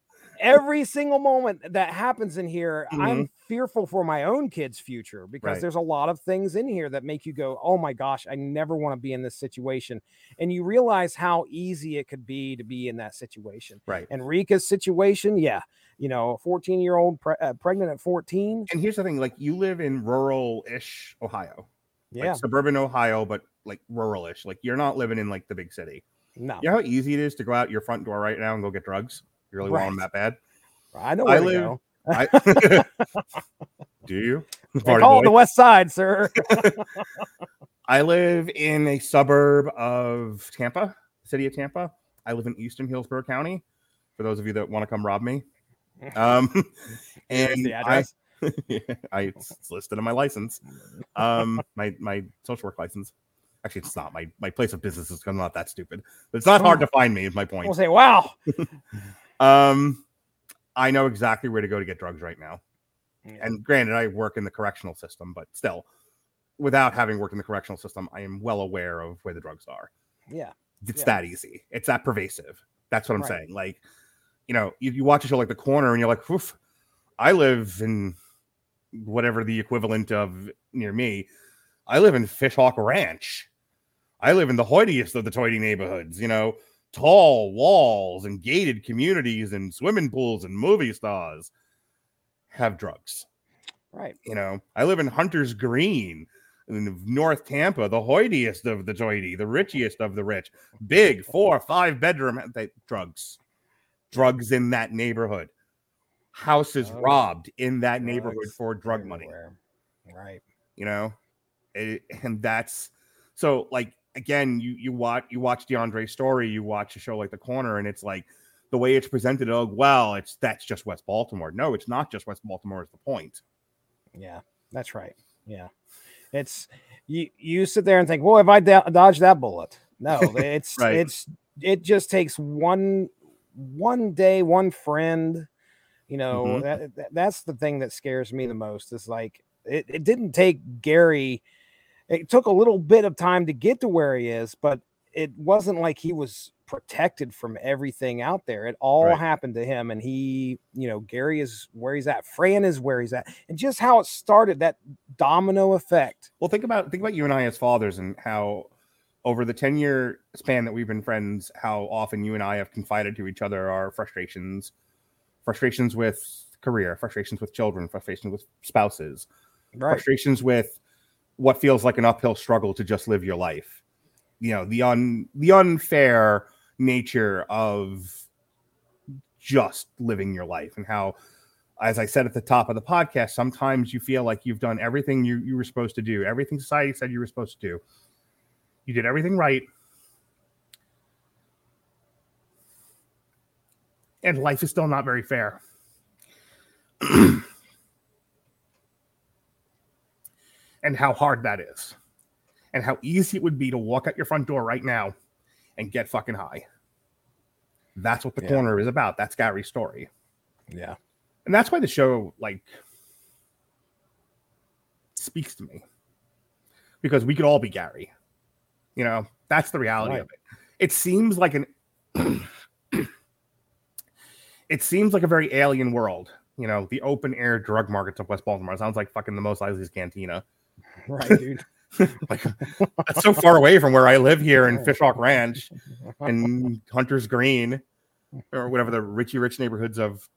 Speaker 6: Every single moment that happens in here, I'm fearful for my own kid's future because
Speaker 5: Mm-hmm. Right.
Speaker 6: there's a lot of things in here that make you go, "Oh my gosh, I never want to be in this situation." And you realize how easy it could be to be in that situation.
Speaker 5: Right.
Speaker 6: And Rika's situation, yeah, you know, 14 year old pre- uh, pregnant at 14.
Speaker 5: And here's the thing: like you live in rural-ish Ohio, like
Speaker 6: Yeah.
Speaker 5: suburban Ohio, but like rural-ish. Like you're not living in like the big city.
Speaker 6: No.
Speaker 5: You know how easy it is to go out your front door right now and go get drugs? You really want them that bad?
Speaker 6: I know where
Speaker 5: I live. [LAUGHS] I, do you?
Speaker 6: They call it the West Side, sir. [LAUGHS]
Speaker 5: I live in a suburb of Tampa, city of Tampa. I live in Eastern Hillsborough County. For those of you that want to come rob me, um, [LAUGHS] and I. I it's listed on my license, um, my my social work license. Actually, it's not my my place of business is I'm not that stupid. But it's not hard to find me. Is my point.
Speaker 6: We'll say, wow.
Speaker 5: Um, I know exactly where to go to get drugs right now. And granted, I work in the correctional system, but still, without having worked in the correctional system, I am well aware of where the drugs are.
Speaker 6: Yeah.
Speaker 5: It's
Speaker 6: Yeah.
Speaker 5: that easy. It's that pervasive. That's what I'm
Speaker 6: Right.
Speaker 5: saying. Like, you know, you, you watch a show like The Corner, and you're like, Oof, I live in whatever the equivalent of near me. I live in Fishhawk Ranch. I live in the hoitiest of the toity neighborhoods. You know, tall walls and gated communities and swimming pools and movie stars have drugs.
Speaker 6: Right.
Speaker 5: You know, I live in Hunter's Green in North Tampa, the hoitiest of the toity, the richest of the rich. Big four, five bedroom they, drugs. Drugs in that neighborhood. Houses
Speaker 6: Oh,
Speaker 5: robbed in that neighborhood for drug money.
Speaker 6: Right.
Speaker 5: You know, it, and that's so like again, you you watch you watch DeAndre's story, you watch a show like The Corner, and it's like the way it's presented. Oh, well, it's that's just West Baltimore. No, it's not just West Baltimore. Is the point?
Speaker 6: Yeah, that's right. Yeah, it's you. You sit there and think, well, if I do- dodge that bullet, no, [LAUGHS] it's
Speaker 5: Right.
Speaker 6: it's it just takes one one day, one friend. You know,
Speaker 5: Mhm.
Speaker 6: that, that that's the thing that scares me the most. Is like it, it didn't take Gary. It took a little bit of time to get to where he is, but it wasn't like he was protected from everything out there. It all
Speaker 5: Right.
Speaker 6: happened to him, and he, you know, Gary is where he's at. Fran is where he's at, and just how it started that domino effect.
Speaker 5: Well, think about think about you and I as fathers and how over the 10 year span that we've been friends, how often you and I have confided to each other our frustrations, frustrations with career, frustrations with children, frustrations with spouses,
Speaker 6: Right.
Speaker 5: frustrations with what feels like an uphill struggle to just live your life. You know, the un the unfair nature of just living your life and how as I said at the top of the podcast, sometimes you feel like you've done everything you, you were supposed to do, everything society said you were supposed to do. You did everything right. And life is still not very fair. [CLEARS THROAT] and how hard that is. And how easy it would be to walk out your front door right now and get fucking high. That's what the
Speaker 6: Yeah.
Speaker 5: corner is about. That's Gary's story
Speaker 6: Yeah.
Speaker 5: and that's why the show like speaks to me because we could all be Gary. You know, that's the reality of it. It seems like an [CLEARS THROAT] it seems like a very alien world. You know, the open air drug markets of West Baltimore. It sounds like fucking the Mos Eisley's Cantina. [LAUGHS]
Speaker 6: Right, dude. [LAUGHS]
Speaker 5: like that's so far away from where I live here in [LAUGHS] Fishhawk Ranch and Hunter's Green or whatever the richy rich neighborhoods of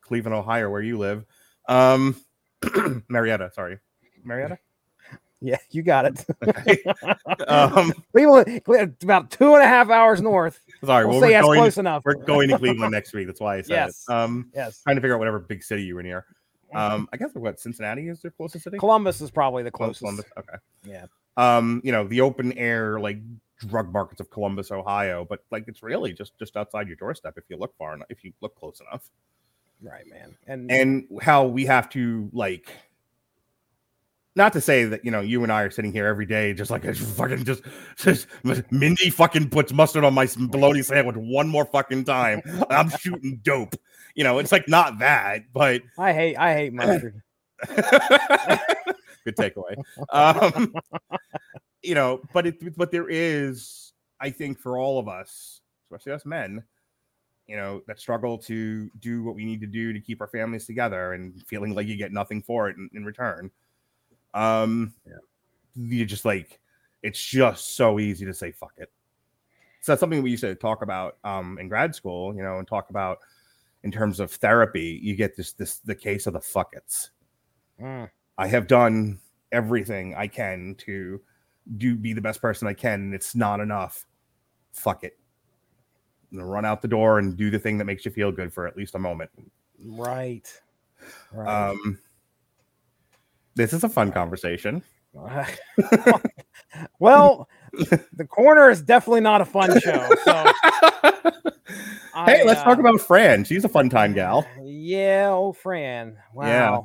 Speaker 5: Cleveland, Ohio, where you live. Um, [CLEARS THROAT] Marietta, sorry, Marietta.
Speaker 6: Yeah, you got it.
Speaker 5: Um,
Speaker 6: Cleveland, about two and a half hours north.
Speaker 5: Sorry,
Speaker 6: we'll,
Speaker 5: well,
Speaker 6: say that's
Speaker 5: going,
Speaker 6: close enough.
Speaker 5: We're going to Cleveland next week. That's why I said
Speaker 6: Yes.
Speaker 5: it. Um,
Speaker 6: Yes.
Speaker 5: trying to figure out whatever big city you were near. Um, I guess what Cincinnati is their closest city.
Speaker 6: Columbus is probably the closest.
Speaker 5: Columbus. Okay.
Speaker 6: Yeah.
Speaker 5: Um, you know, the open air like drug markets of Columbus, Ohio, but like it's really just just outside your doorstep if you look far enough, if you look close enough.
Speaker 6: Right, man. And
Speaker 5: And how we have to like not to say that you know you and I are sitting here every day just like fucking just, just Mindy fucking puts mustard on my bologna sandwich one more fucking time. I'm shooting dope. You know, it's like not that, but [LAUGHS]
Speaker 6: I hate I hate mustard. [LAUGHS] [LAUGHS]
Speaker 5: good takeaway. Um, you know, but it but there is, I think, for all of us, especially us men, you know, that struggle to do what we need to do to keep our families together and feeling like you get nothing for it in, in return. Um, you just like it's just so easy to say fuck it. So that's something we used to talk about um in grad school, you know, and talk about in terms of therapy. You get this this the case of the fuck it's.
Speaker 6: Mm.
Speaker 5: I have done everything I can to do be the best person I can, and it's not enough. Fuck it. Run out the door and do the thing that makes you feel good for at least a moment.
Speaker 6: Right. Right.
Speaker 5: Um, this is a fun conversation. [LAUGHS]
Speaker 6: well, the corner is definitely not a fun show. So [LAUGHS]
Speaker 5: hey,
Speaker 6: I,
Speaker 5: let's talk
Speaker 6: uh,
Speaker 5: about Fran. She's a fun time gal.
Speaker 6: Yeah, oh Fran. Wow.
Speaker 5: Yeah.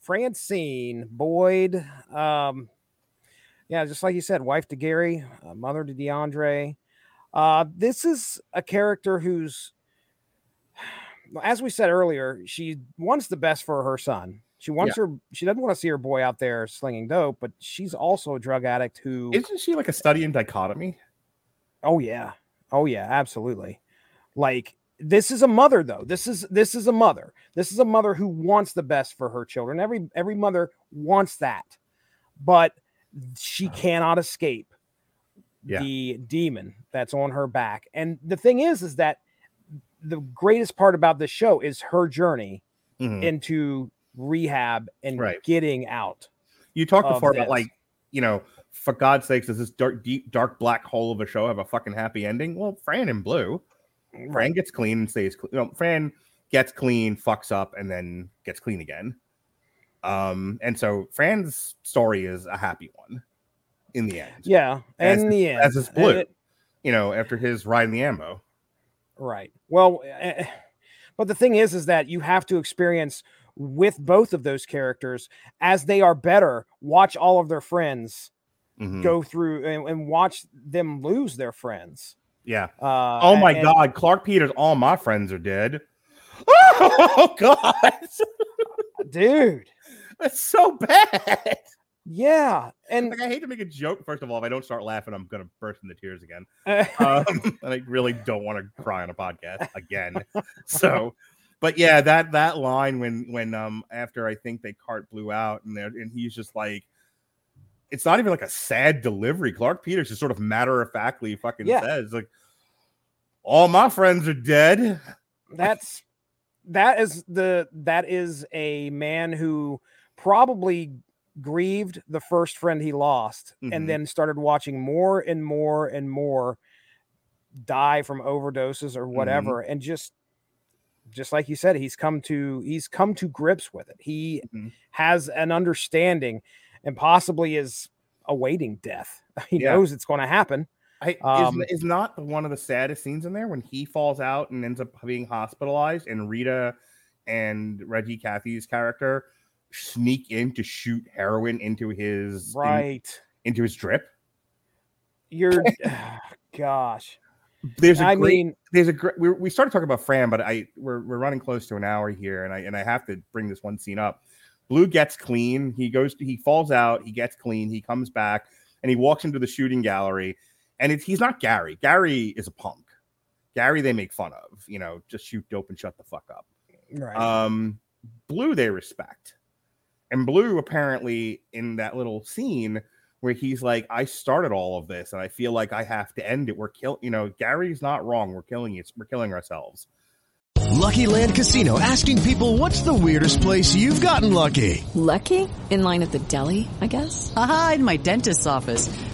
Speaker 6: Francine Boyd. Um, yeah, just like you said, wife to Gary, uh, mother to DeAndre. Uh, this is a character who's, [SIGHS] as we said earlier, she wants the best for her son. She wants
Speaker 5: Yeah.
Speaker 6: her. She doesn't want to see her boy out there slinging dope, but she's also a drug addict who.
Speaker 5: Isn't she like a study in dichotomy?
Speaker 6: Oh yeah. Oh yeah, absolutely. Like this is a mother though. This is this is a mother. This is a mother who wants the best for her children. Every every mother wants that. But she cannot escape
Speaker 5: Yeah.
Speaker 6: the demon that's on her back. And the thing is is that the greatest part about this show is her journey
Speaker 5: Mhm.
Speaker 6: into rehab and
Speaker 5: Right.
Speaker 6: getting out.
Speaker 5: You talked before about like, you know, for God's sakes, does this dark, deep, dark black hole of a show have a fucking happy ending? Well, Fran and Blue. Fran gets clean and stays clean. No, Fran gets clean, fucks up, and then gets clean again. Um, and so Fran's story is a happy one in the end.
Speaker 6: Yeah.
Speaker 5: As
Speaker 6: in the end.
Speaker 5: as is Blue.
Speaker 6: it-
Speaker 5: you know, after his ride in the ambo.
Speaker 6: Right. Well, eh, but the thing is, is that you have to experience with both of those characters as they are better. Watch all of their friends
Speaker 5: Mhm.
Speaker 6: go through and, and watch them lose their friends.
Speaker 5: Yeah.
Speaker 6: Uh,
Speaker 5: oh my
Speaker 6: and-
Speaker 5: God, Clarke Peters! All my friends are dead. [LAUGHS] Oh God,
Speaker 6: dude,
Speaker 5: that's so bad.
Speaker 6: Yeah, and
Speaker 5: like I hate to make a joke. First of all, if I don't start laughing, I'm gonna burst into tears again. [LAUGHS] um, and I really don't want to cry on a podcast again. [LAUGHS] So, but yeah, that that line when when um after I think they cart blew out and and he's just like, it's not even like a sad delivery. Clarke Peters just sort of matter of factly fucking
Speaker 6: Yeah.
Speaker 5: says like, all my friends are dead.
Speaker 6: that's that is the that is a man who probably grieved the first friend he lost
Speaker 5: Mhm.
Speaker 6: and then started watching more and more and more die from overdoses or whatever and just just like you said he's come to he's come to grips with it. He has an understanding and possibly is awaiting death. [LAUGHS] He
Speaker 5: Yeah.
Speaker 6: knows it's going to happen
Speaker 5: I,
Speaker 6: Um,
Speaker 5: is, is not one of the saddest scenes in there when he falls out and ends up being hospitalized, and Rita and Reggie Cathy's character sneak in to shoot heroin into his in-
Speaker 6: right.
Speaker 5: into his drip.
Speaker 6: you're [LAUGHS] [SIGHS] gosh
Speaker 5: There's a
Speaker 6: I
Speaker 5: great,
Speaker 6: mean-
Speaker 5: there's a great. We, we started talking about Fran, but I we're we're running close to an hour here, and I and I have to bring this one scene up. Blue gets clean. He goes. To, he falls out. He gets clean. He comes back, and he walks into the shooting gallery. And it's, he's not Gary. Gary is a punk. Gary they make fun of. You know, just shoot dope and shut the fuck up.
Speaker 6: right
Speaker 5: Um, Blue they respect, and Blue apparently in that little scene where he's like, "I started all of this, and I feel like I have to end it. We're kill, you know, Gary's not wrong. We're killing it. We're killing ourselves."
Speaker 8: Lucky Land Casino asking people what's the weirdest place you've gotten lucky?
Speaker 7: Lucky? In line at the deli, I guess?
Speaker 11: Aha, in my dentist's office.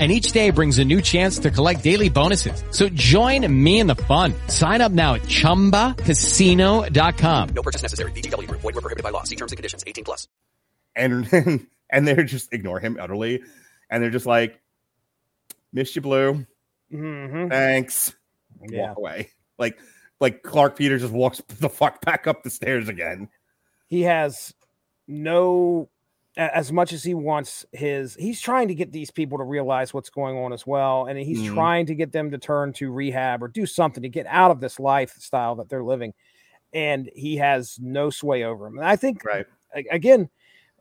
Speaker 12: And each day brings a new chance to collect daily bonuses. So join me in the fun. Sign up now at chumbacasino.com.
Speaker 1: No purchase necessary. VGW Group. Void were prohibited by law. See terms and conditions. 18 plus.
Speaker 5: And [LAUGHS] and they're just ignore him utterly, and they're just like, "Miss you, Blue.
Speaker 6: Mhm.
Speaker 5: Thanks." and
Speaker 6: Yeah.
Speaker 5: Walk away. Like like Clarke Peters just walks the fuck back up the stairs again.
Speaker 6: he has no a- as much as he wants his he's trying to get these people to realize what's going on as well and he's
Speaker 5: Mhm.
Speaker 6: trying to get them to turn to rehab or do something to get out of this lifestyle that they're living and he has no sway over him and i think
Speaker 5: right
Speaker 6: again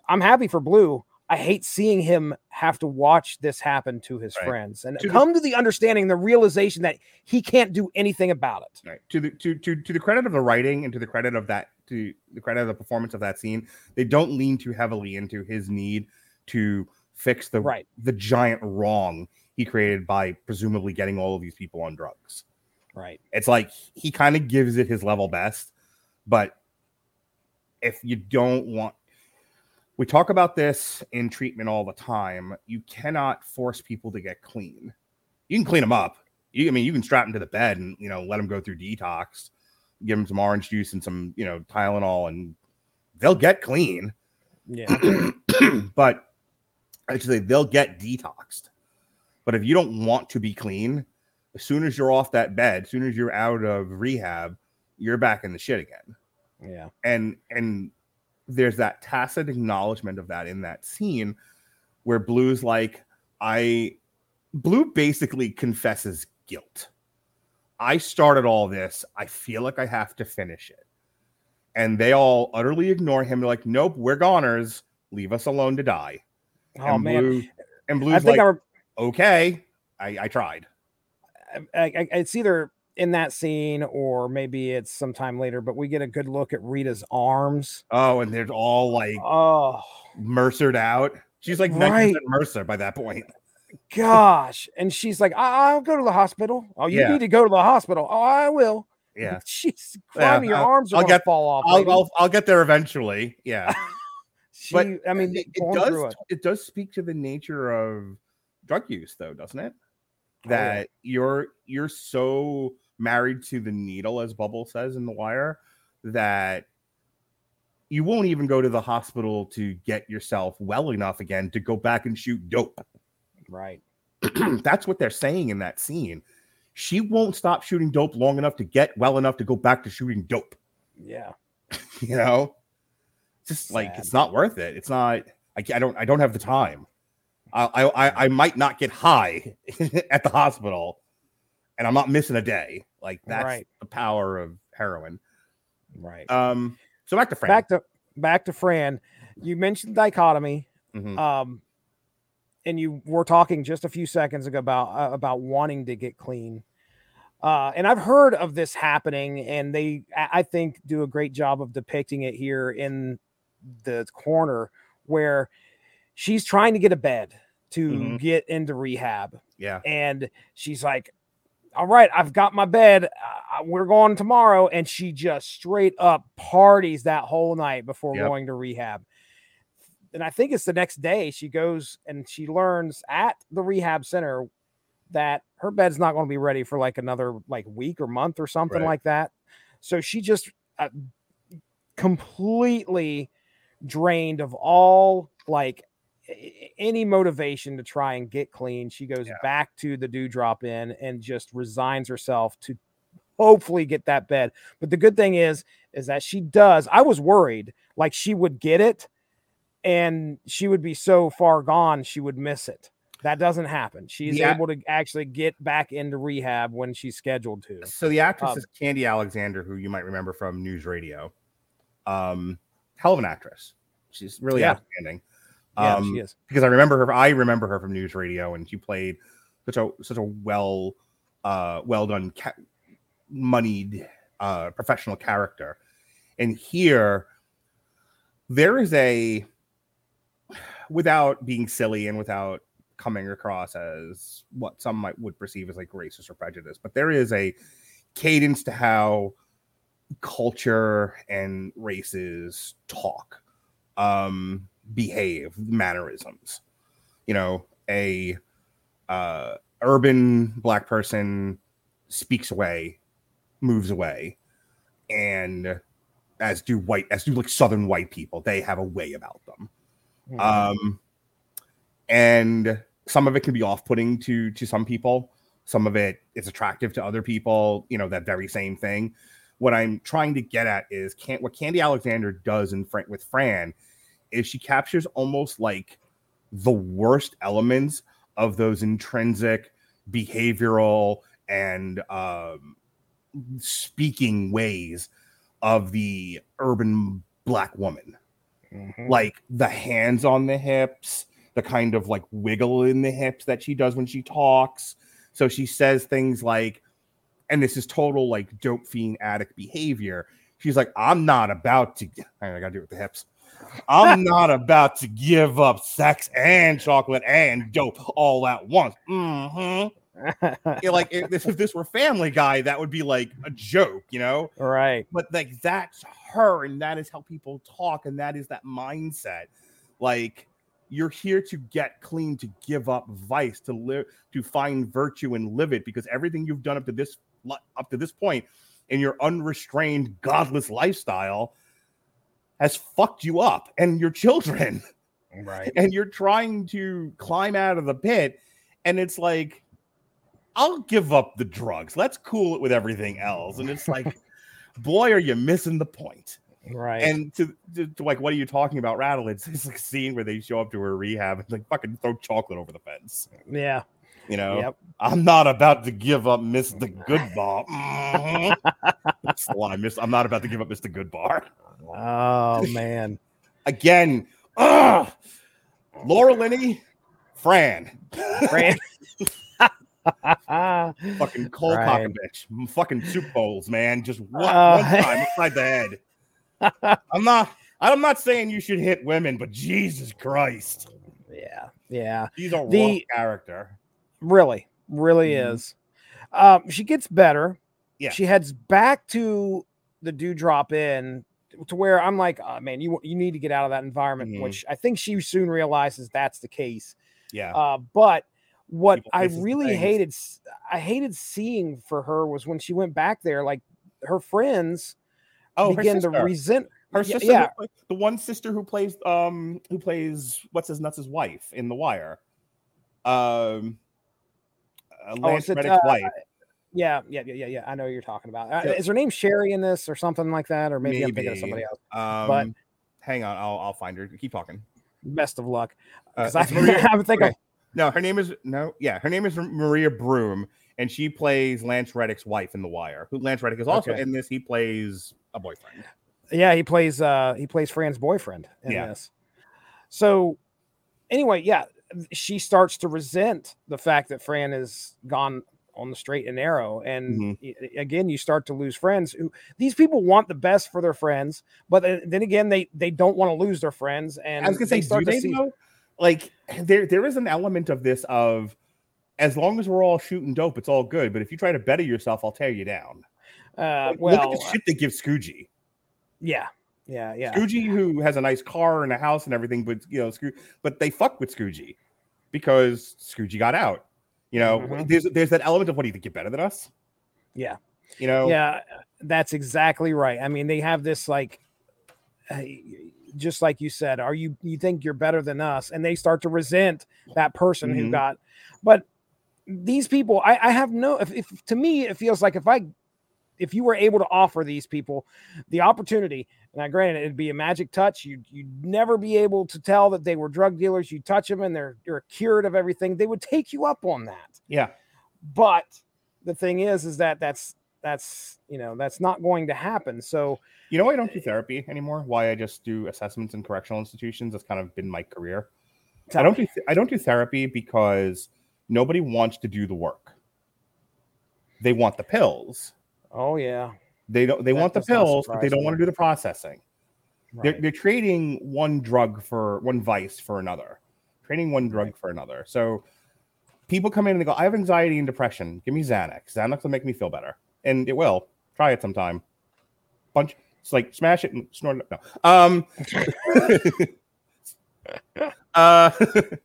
Speaker 6: i'm happy for blue i hate seeing him have to watch this happen to his
Speaker 5: Right.
Speaker 6: friends and
Speaker 5: To the-
Speaker 6: come to the understanding the realization that he can't do anything about it
Speaker 5: Right. To the to to to the credit of the writing and to the credit of that to the credit of the performance of that scene, they don't lean too heavily into his need to fix the
Speaker 6: Right.
Speaker 5: the giant wrong he created by presumably getting all of these people on drugs.
Speaker 6: right
Speaker 5: It's like he kind of gives it his level best, but if you don't want we talk about this in treatment all the time. You cannot force people to get clean. You can clean them up. You, I mean, you can strap them to the bed and you know let them go through detox, give them some orange juice and some you know Tylenol, and they'll get clean.
Speaker 6: yeah [CLEARS THROAT]
Speaker 5: but actually, they'll get detoxed. But if you don't want to be clean, as soon as you're off that bed, as soon as you're out of rehab, you're back in the shit again
Speaker 6: yeah
Speaker 5: and and there's that tacit acknowledgement of that in that scene where blue's like i blue basically confesses guilt i started all this i feel like i have to finish it. And they all utterly ignore him. They're like nope we're goners. Leave us alone to die.
Speaker 6: Oh
Speaker 5: and
Speaker 6: man.
Speaker 5: Blue and
Speaker 6: i think
Speaker 5: like
Speaker 6: i re-
Speaker 5: okay I, I tried.
Speaker 6: I, I, it's either in that scene or maybe it's sometime later, but we get a good look at Rita's arms.
Speaker 5: oh and they're all like
Speaker 6: Oh.
Speaker 5: Mercered out. She's like
Speaker 6: Right.
Speaker 5: mercer by that point
Speaker 6: gosh. And she's like, I- I'll go to the hospital. Oh, you
Speaker 5: Yeah.
Speaker 6: need to go to the hospital. Oh, I will.
Speaker 5: yeah [LAUGHS]
Speaker 6: She's
Speaker 5: Yeah,
Speaker 6: crying, your
Speaker 5: I'll-
Speaker 6: arms are
Speaker 5: I'll get-
Speaker 6: fall off.
Speaker 5: I'll. I'll, I'll get there eventually. Yeah. [LAUGHS]
Speaker 6: She,
Speaker 5: but
Speaker 6: I mean,
Speaker 5: it, it does it. does speak to the nature of drug use though, doesn't it?
Speaker 6: Oh, yeah.
Speaker 5: That you're you're so married to the needle, as Bubble says in The Wire, that you won't even go to the hospital to get yourself well enough again to go back and shoot dope.
Speaker 6: Right. [CLEARS THROAT]
Speaker 5: That's what they're saying in that scene. She won't stop shooting dope long enough to get well enough to go back to shooting dope.
Speaker 6: Yeah. [LAUGHS]
Speaker 5: you know just like it's not worth it it's not i, I don't i don't have the time I, I I- might not get high [LAUGHS] at the hospital and i'm not missing a day like that's
Speaker 6: Right.
Speaker 5: the power of heroin
Speaker 6: Right.
Speaker 5: um so back to Fran.
Speaker 6: back to back to Fran. You mentioned dichotomy.
Speaker 5: Mhm.
Speaker 6: Um, and you were talking just a few seconds ago about uh, about wanting to get clean. Uh, and I've heard of this happening, and they, I think, do a great job of depicting it here in the corner where she's trying to get a bed to
Speaker 5: Mhm.
Speaker 6: get into rehab,
Speaker 5: yeah
Speaker 6: and she's like, "All right, I've got my bed. Uh, we're going tomorrow." And she just straight up parties that whole night before
Speaker 5: Yep.
Speaker 6: going to rehab. And I think it's the next day she goes and she learns at the rehab center that her bed's not going to be ready for like another like week or month or something
Speaker 5: Right.
Speaker 6: like that. So she just uh, completely drained of all like any motivation to try and get clean. She goes back to the Dew Drop Inn and just resigns herself to hopefully get that bed. But the good thing is, is that she does. I was worried like she would get it and she would be so far gone she would miss it. That doesn't happen. She's
Speaker 5: Yeah.
Speaker 6: able to actually get back into rehab when she's scheduled to.
Speaker 5: so the actress
Speaker 6: Um,
Speaker 5: is Khandi Alexander who you might remember from NewsRadio um hell of an actress she's really
Speaker 6: Yeah.
Speaker 5: outstanding
Speaker 6: Yeah,
Speaker 5: um,
Speaker 6: she is.
Speaker 5: because I remember her. I remember her from NewsRadio, and she played such a such a well uh, well done, ca- moneyed uh, professional character. And here, there is a without being silly and without coming across as what some might would perceive as like racist or prejudice, but there is a cadence to how culture and races talk um behave mannerisms. You know a uh urban black person speaks away moves away and as do white as do like southern white people they have a way about them
Speaker 6: Mhm.
Speaker 5: um and some of it can be off-putting to to some people. Some of it is attractive to other people you know that very same thing. What i'm trying to get at is can't what Khandi Alexander does in Fran- with fran is she captures almost like the worst elements of those intrinsic behavioral and um, speaking ways of the urban black woman
Speaker 6: Mhm.
Speaker 5: like the hands on the hips, the kind of like wiggle in the hips that she does when she talks. So she says things like, and this is total like dope fiend addict behavior. She's like, I'm not about to, I gotta do it with the hips. I'm [LAUGHS] not about to give up sex and chocolate and dope all at once. Mhm. [LAUGHS] Like if this, if this were Family Guy, that would be like a joke, you know?
Speaker 6: right.
Speaker 5: but like that's her and that is how people talk and that is that mindset like you're here to get clean to give up vice to live to find virtue and live it because everything you've done up to this up to this point in your unrestrained godless lifestyle has fucked you up and your children
Speaker 6: Right. [LAUGHS]
Speaker 5: and you're trying to climb out of the pit and it's like i'll give up the drugs. Let's cool it with everything else. And it's like [LAUGHS] boy are you missing the point.
Speaker 6: Right.
Speaker 5: and to, to, to like what are you talking about rattle? It's, like a scene where they show up to her rehab and like fucking throw chocolate over the fence.
Speaker 6: Yeah.
Speaker 5: you know?
Speaker 6: Yep.
Speaker 5: i'm not about to give up mr good bar. [LAUGHS] That's the line miss. I'm not about to give up Mr. Goodbar.
Speaker 6: Oh man.
Speaker 5: again. Ugh, laura linney fran.
Speaker 6: Fran. [LAUGHS] [LAUGHS]
Speaker 5: fucking cold
Speaker 6: Right.
Speaker 5: bitch, fucking soup bowls, man. Just [LAUGHS] one,
Speaker 6: Uh,
Speaker 5: one time [LAUGHS] inside the head. I'm not. I'm not saying you should hit women, but Jesus Christ,
Speaker 6: yeah. Yeah.
Speaker 5: she's a
Speaker 6: The-
Speaker 5: rough character.
Speaker 6: Really, really
Speaker 5: Mhm.
Speaker 6: is. Um, she gets better.
Speaker 5: Yeah.
Speaker 6: She heads back to the Dew Drop Inn to where I'm like, oh, man, you you need to get out of that environment,
Speaker 5: Mhm.
Speaker 6: which I think she soon realizes that's the case.
Speaker 5: Yeah,
Speaker 6: Uh, but what I really hated, I hated seeing for her was when she went back there, like her friends
Speaker 5: Oh, her
Speaker 6: began to resent
Speaker 5: her
Speaker 6: yeah,
Speaker 5: sister,
Speaker 6: yeah.
Speaker 5: who the one sister who plays um who plays what's his nuts' wife in The Wire. Um, uh,
Speaker 6: Oh,
Speaker 5: Lance
Speaker 6: is it, uh,
Speaker 5: wife.
Speaker 6: Yeah, yeah, yeah, yeah, yeah. I know you're talking about. Uh,
Speaker 5: Yeah.
Speaker 6: Is her name Sherry in this or something like that? Or maybe, I'm thinking of somebody else.
Speaker 5: Um,
Speaker 6: but-
Speaker 5: hang on, I'll I'll find her. Keep talking.
Speaker 6: Best of luck.
Speaker 5: Uh,
Speaker 6: I, [LAUGHS] I think
Speaker 5: okay. No, her name is no, yeah, her name is Maria Broom, and she plays Lance Reddick's wife in The Wire. Who Lance Reddick is also
Speaker 6: Okay.
Speaker 5: in this. He plays a boyfriend.
Speaker 6: yeah, he plays uh he plays Fran's boyfriend in
Speaker 5: Yeah.
Speaker 6: this. So anyway, yeah, she starts to resent the fact that Fran is gone on the straight and narrow. And
Speaker 5: Mhm.
Speaker 6: again, you start to lose friends who these people want the best for their friends, but then, again, they they don't want to lose their friends. And
Speaker 5: I was gonna say,
Speaker 6: start
Speaker 5: do
Speaker 6: to
Speaker 5: they
Speaker 6: see-
Speaker 5: know? Like there, there is an element of this of as long as we're all shooting dope, it's all good. But if you try to better yourself, I'll tear you down.
Speaker 6: Uh,
Speaker 5: Like, look at the shit they give Scoogie.
Speaker 6: yeah, yeah, yeah.
Speaker 5: Scoogie, who has a nice car and a house and everything, but you know, Scroo- but they fuck with Scoogie because Scoogie got out. You know,
Speaker 6: Mhm.
Speaker 5: there's there's that element of what do you think you're better than us?
Speaker 6: Yeah.
Speaker 5: You know,
Speaker 6: Yeah, that's exactly right. I mean, they have this like, uh, just like you said, are you you think you're better than us? And they start to resent that person who
Speaker 5: Mhm.
Speaker 6: got. But these people, I, I have no. If, if to me, it feels like if I, if you were able to offer these people the opportunity, now granted, it'd be a magic touch. You you'd never be able to tell that they were drug dealers. You touch them and they're they're cured of everything. They would take you up on that
Speaker 5: yeah.
Speaker 6: but the thing is is that that's that's you know that's not going to happen so
Speaker 5: You know why I don't do eh, therapy anymore? Why I just do assessments in correctional institutions? That's kind of been my career. I don't do I don't do therapy because nobody wants to do the work. They want the pills.
Speaker 6: oh yeah
Speaker 5: They don't. They
Speaker 6: That
Speaker 5: want the pills, but they don't
Speaker 6: me.
Speaker 5: want to do the processing. They're, they're trading one drug for one vice for another, trading one drug for another. So people come in and they go, "I have anxiety and depression. Give me Xanax. Xanax will make me feel better, and it will. Try it sometime. Bunch. It's like smash it and snort it. No. Um. [LAUGHS] uh.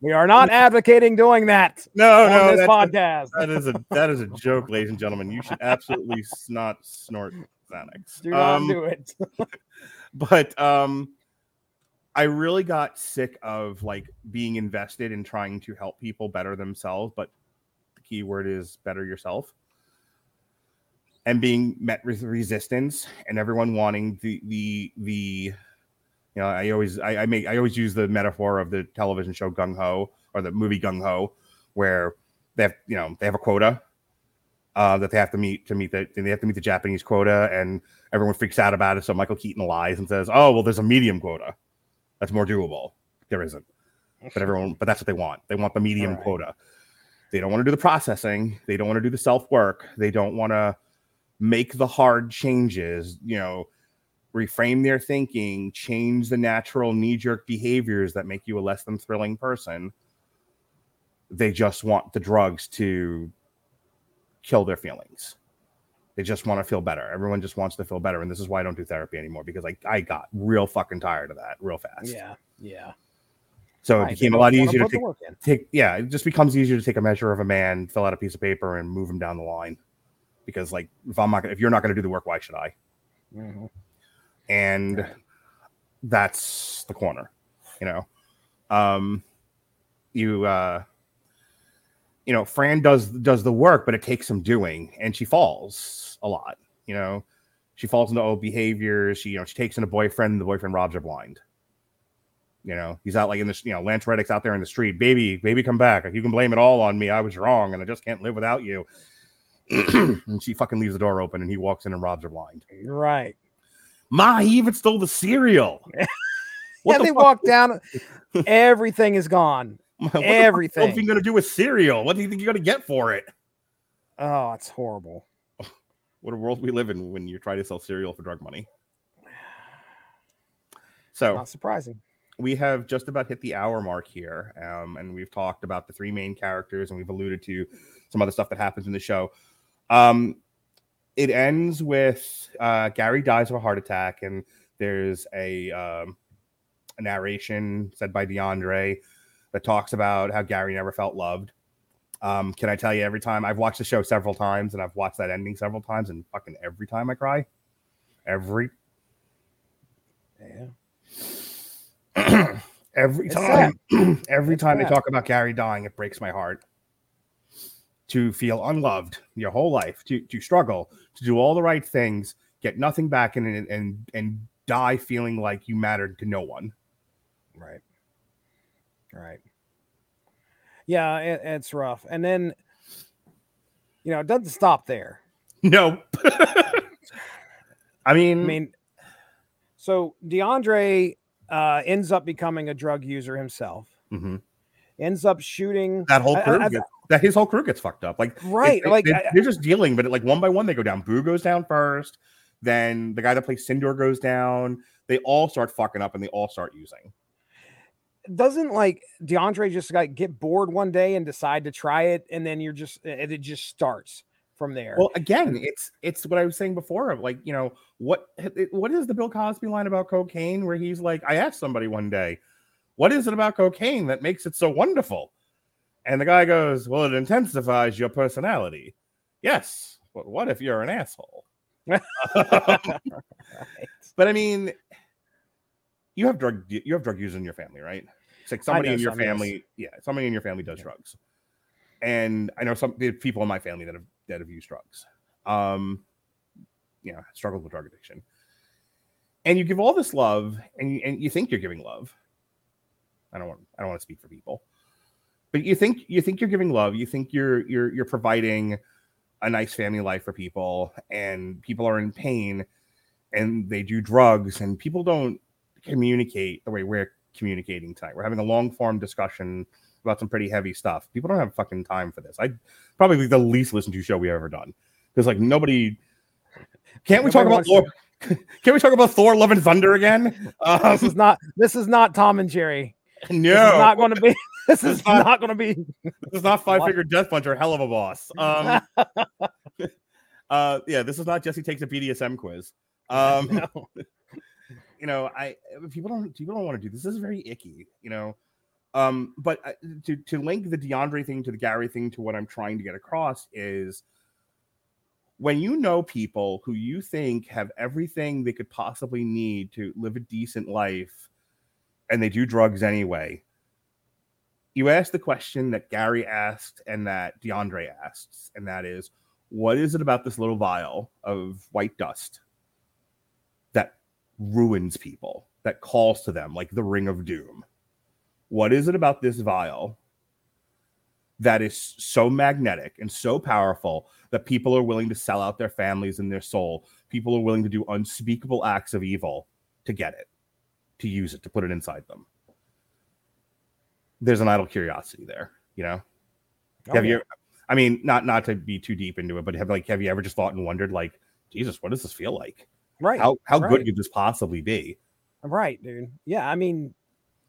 Speaker 6: we are not [LAUGHS] advocating doing that
Speaker 5: no. No.
Speaker 6: this
Speaker 5: that's a-
Speaker 6: podcast
Speaker 5: that is a that is a [LAUGHS] joke, ladies and gentlemen. You should absolutely not snort Xanax.
Speaker 6: do not
Speaker 5: Um,
Speaker 6: do it
Speaker 5: but um i really got sick of like being invested in trying to help people better themselves but the key word is better yourself and being met with resistance and everyone wanting the the the You know, I always I, I make I always use the metaphor of the television show Gung Ho or the movie Gung Ho, where they have you know they have a quota uh, that they have to meet to meet the they have to meet the Japanese quota, and everyone freaks out about it. So Michael Keaton lies and says, "Oh well, there's a medium quota that's more doable." There isn't, but everyone but that's what they want. They want the medium
Speaker 6: Right.
Speaker 5: quota. They don't want to do the processing. They don't want to do the self work. They don't want to make the hard changes. You know, reframe their thinking, change the natural knee jerk behaviors that make you a less than thrilling person. They just want the drugs to kill their feelings. They just want to feel better. Everyone just wants to feel better. And this is why I don't do therapy anymore because I, I got real fucking tired of that real fast.
Speaker 6: Yeah, yeah.
Speaker 5: So it
Speaker 6: Right,
Speaker 5: became a lot easier to take, take. Yeah, it just becomes easier to take a measure of a man, fill out a piece of paper, and move him down the line. Because like, if I'm not, gonna, if you're not going to do the work, why should I?
Speaker 6: Mhm.
Speaker 5: And that's the corner, you know. Um, you, uh, you know, Fran does does the work, but it takes some doing, and she falls a lot. You know, she falls into old behaviors. She, you know, she takes in a boyfriend. The boyfriend robs her blind. You know, he's out like in this, you know, Lance Reddick's out there in the street. Baby, baby, come back. You can blame it all on me. I was wrong, and I just can't live without you. [CLEARS THROAT] and she fucking leaves the door open, and he walks in and robs her blind.
Speaker 6: Right.
Speaker 5: Ma, he even stole the cereal. [LAUGHS] What
Speaker 6: yeah,
Speaker 5: the
Speaker 6: they
Speaker 5: fuck?
Speaker 6: walk down. Everything is gone. [LAUGHS]
Speaker 5: Everything. What
Speaker 6: Everything.
Speaker 5: are you gonna do with cereal? What do you think you're gonna get for it?
Speaker 6: Oh, it's horrible. [LAUGHS]
Speaker 5: What a world we live in when you try to sell cereal for drug money. So
Speaker 6: Not surprising.
Speaker 5: we have just about hit the hour mark here, um, and we've talked about the three main characters, and we've alluded to some other stuff that happens in the show. Um, it ends with uh, Gary dies of a heart attack, and there's a, um, a narration said by DeAndre that talks about how Gary never felt loved. Um, can I tell you, every time I've watched the show several times, and I've watched that ending several times, and fucking every time I cry, every
Speaker 6: Yeah. [CLEARS THROAT]
Speaker 5: every
Speaker 6: It's
Speaker 5: time [CLEARS THROAT] every
Speaker 6: It's
Speaker 5: time they talk about Gary dying, it breaks my heart. To feel unloved your whole life, to to struggle, to do all the right things, get nothing back, and and and, and die feeling like you mattered to no one.
Speaker 6: Right. Right. Yeah, it, it's rough. And then, you know, it doesn't stop there.
Speaker 5: No. [LAUGHS] I mean,
Speaker 6: I mean, so DeAndre uh, ends up becoming a drug user himself.
Speaker 5: Mhm.
Speaker 6: Ends up shooting
Speaker 5: that whole crew
Speaker 6: I- I-
Speaker 5: gets, that his whole crew gets fucked up. Like
Speaker 6: Right,
Speaker 5: they,
Speaker 6: like,
Speaker 5: they, are just dealing, but like one by one they go down. Boo goes down first, then the guy that plays Sindor goes down. They all start fucking up, and they all start using.
Speaker 6: doesn't like DeAndre just like get bored one day and decide to try it, and then you're just it just starts from there.
Speaker 5: Well, again, it's it's what I was saying before of like, you know, what what is the Bill Cosby line about cocaine where he's like, I asked somebody one day, what is it about cocaine that makes it so wonderful? And the guy goes, Well, it intensifies your personality. Yes. But what if you're an asshole? [LAUGHS] But I mean, you have drug you have drug users in your family, right? It's like somebody in your family, yeah, somebody in your family does drugs. And I know some people in my family that have that have used drugs. Um, you know, struggled with drug addiction. And you give all this love, and you and you think you're giving love. I don't want I don't want to speak for people, but you think you think you're giving love. You think you're you're you're providing a nice family life for people, and people are in pain, and they do drugs, and people don't communicate the way we're communicating tonight. We're having a long form discussion about some pretty heavy stuff. People don't have fucking time for this. I probably the least listened to show we've ever done because like nobody. Can't we talk about Thor? [LAUGHS] Can we talk about Thor: Love and Thunder again? Um,
Speaker 6: this is not this is not Tom and Jerry.
Speaker 5: No, [LAUGHS]
Speaker 6: This is not going to be. [LAUGHS] This is
Speaker 5: not-
Speaker 6: not going to be.
Speaker 5: this is not Five figure Death Puncher. Helluva Boss. [LAUGHS] Um, uh, yeah, this is not Jesse takes a BDSM quiz. Um,
Speaker 6: No.
Speaker 5: you know, I people don't people don't want to do this. This is very icky, you know. Um, but uh, to to link the DeAndre thing to the Gary thing to what I'm trying to get across is when you know people who you think have everything they could possibly need to live a decent life and they do drugs anyway. You ask the question that Gary asked and that DeAndre asks, and that is, what is it about this little vial of white dust that ruins people, that calls to them, like the Ring of Doom. What is it about this vial that is so magnetic and so powerful that people are willing to sell out their families and their soul? People are willing to do unspeakable acts of evil to get it, to use it, to put it inside them. There's an idle curiosity there, you know.
Speaker 6: Oh,
Speaker 5: have
Speaker 6: yeah.
Speaker 5: you? I mean, not not to be too deep into it, but have like have you ever just thought and wondered, like, Jesus, what does this feel like?
Speaker 6: Right.
Speaker 5: How how
Speaker 6: right.
Speaker 5: good could this possibly be?
Speaker 6: Right, dude. Yeah, I mean,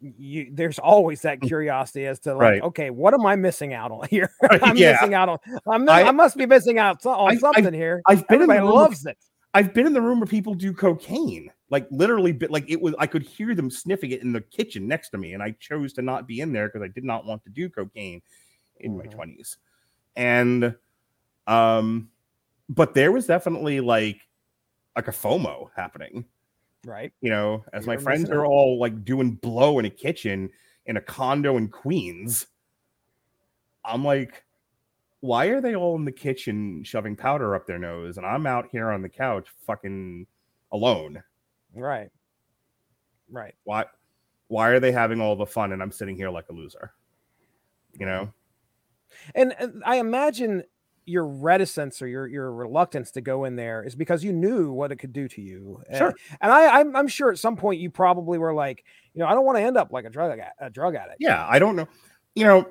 Speaker 6: you there's always that mm. curiosity as to like,
Speaker 5: Right.
Speaker 6: okay, what am I missing out on here? [LAUGHS] I'm
Speaker 5: yeah.
Speaker 6: missing out on. I'm
Speaker 5: I-
Speaker 6: I, must be missing out on
Speaker 5: I-
Speaker 6: something
Speaker 5: I've-
Speaker 6: here.
Speaker 5: I've been in the
Speaker 6: Everybody
Speaker 5: room
Speaker 6: loves it.
Speaker 5: I've been in the room where people do cocaine, like literally, bit like it was. I could hear them sniffing it in the kitchen next to me, and I chose to not be in there because I did not want to do cocaine in my twenties. And, um, but there was definitely like, like a FOMO happening.
Speaker 6: Right.
Speaker 5: You know, as my
Speaker 6: You're
Speaker 5: friends are all like doing blow in a kitchen in a condo in Queens. I'm like, why are they all in the kitchen shoving powder up their nose and I'm out here on the couch fucking alone?
Speaker 6: Right. Right.
Speaker 5: Why why are they having all the fun and I'm sitting here like a loser? You know?
Speaker 6: And, and I imagine your reticence or your your reluctance to go in there is because you knew what it could do to you. And-
Speaker 5: Sure.
Speaker 6: And I I'm, I'm sure at some point you probably were like, you know, I don't want to end up like a drug a drug addict.
Speaker 5: Yeah, I don't know. You know,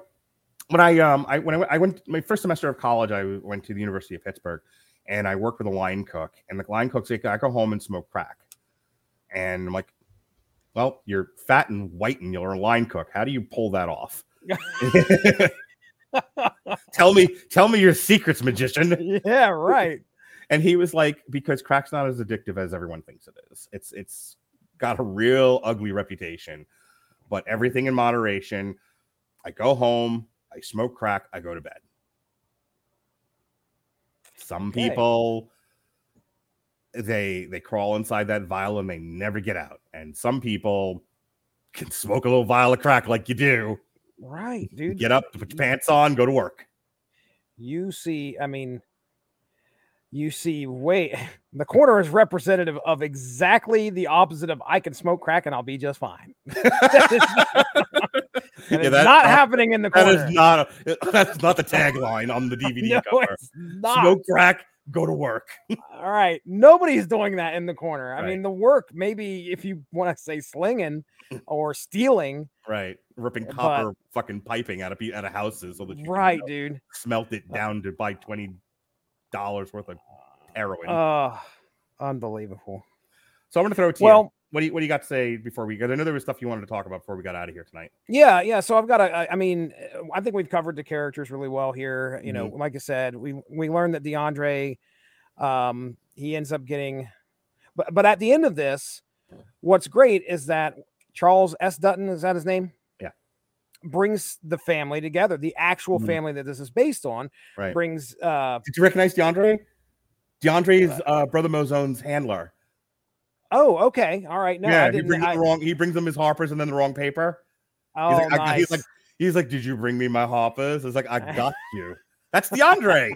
Speaker 5: when I um I when I, went- I went my first semester of college, I went to the University of Pittsburgh, and I worked with a line cook, and the line cook's like, I go home and smoke crack, and I'm like, well, you're fat and white, and you're a line cook. How do you pull that off? [LAUGHS] [LAUGHS] tell me, tell me your secrets, magician.
Speaker 6: Yeah, right. [LAUGHS]
Speaker 5: And he was like, because crack's not as addictive as everyone thinks it is. It's it's got a real ugly reputation, but everything in moderation. I go home, I smoke crack, I go to bed. Some
Speaker 6: Okay.
Speaker 5: people they they crawl inside that vial and they never get out. And some people can smoke a little vial of crack like you do.
Speaker 6: Right, dude.
Speaker 5: Get up, put your pants on, go to work.
Speaker 6: you see i mean you see wait [LAUGHS] the corner is representative of exactly the opposite of i can smoke crack and i'll be just fine [LAUGHS] [LAUGHS] that is, that
Speaker 5: Yeah, that's
Speaker 6: not happening in the corner
Speaker 5: is not a, that's not the tagline on the DVD
Speaker 6: No,
Speaker 5: cover. Smoke crack, go to work. [LAUGHS]
Speaker 6: all right nobody's doing that in the corner i
Speaker 5: Right.
Speaker 6: mean the work maybe if you want to say slinging [LAUGHS] or stealing
Speaker 5: right, ripping uh,
Speaker 6: But-
Speaker 5: copper fucking piping out of out of houses so that you can,
Speaker 6: right
Speaker 5: you know,
Speaker 6: dude
Speaker 5: smelt it uh, down to buy uh, twenty dollars worth of heroin.
Speaker 6: uh unbelievable
Speaker 5: so I'm gonna throw it to you. What do you what do you got to say before we? Because I know there was stuff you wanted to talk about before we got out of here tonight.
Speaker 6: Yeah, yeah. So I've got a. I- mean, I think we've covered the characters really well here. You know, like I said, we we learned that DeAndre, um, he ends up getting, but but at the end of this, what's great is that Charles S. Dutton is that his name?
Speaker 5: Yeah.
Speaker 6: Brings the family together, the actual
Speaker 5: Mhm.
Speaker 6: family that this is based on.
Speaker 5: Right.
Speaker 6: Brings. uh
Speaker 5: Did you recognize DeAndre? DeAndre's uh, brother Mouzone's handler.
Speaker 6: Oh, okay. All right. No,
Speaker 5: yeah,
Speaker 6: I
Speaker 5: he brings
Speaker 6: I,
Speaker 5: the wrong. He brings them his Harpers and then the wrong paper.
Speaker 6: oh,
Speaker 5: he's, like, I- he's like, he's like, did you bring me my Harpers? It's like, I [LAUGHS] got you. That's DeAndre.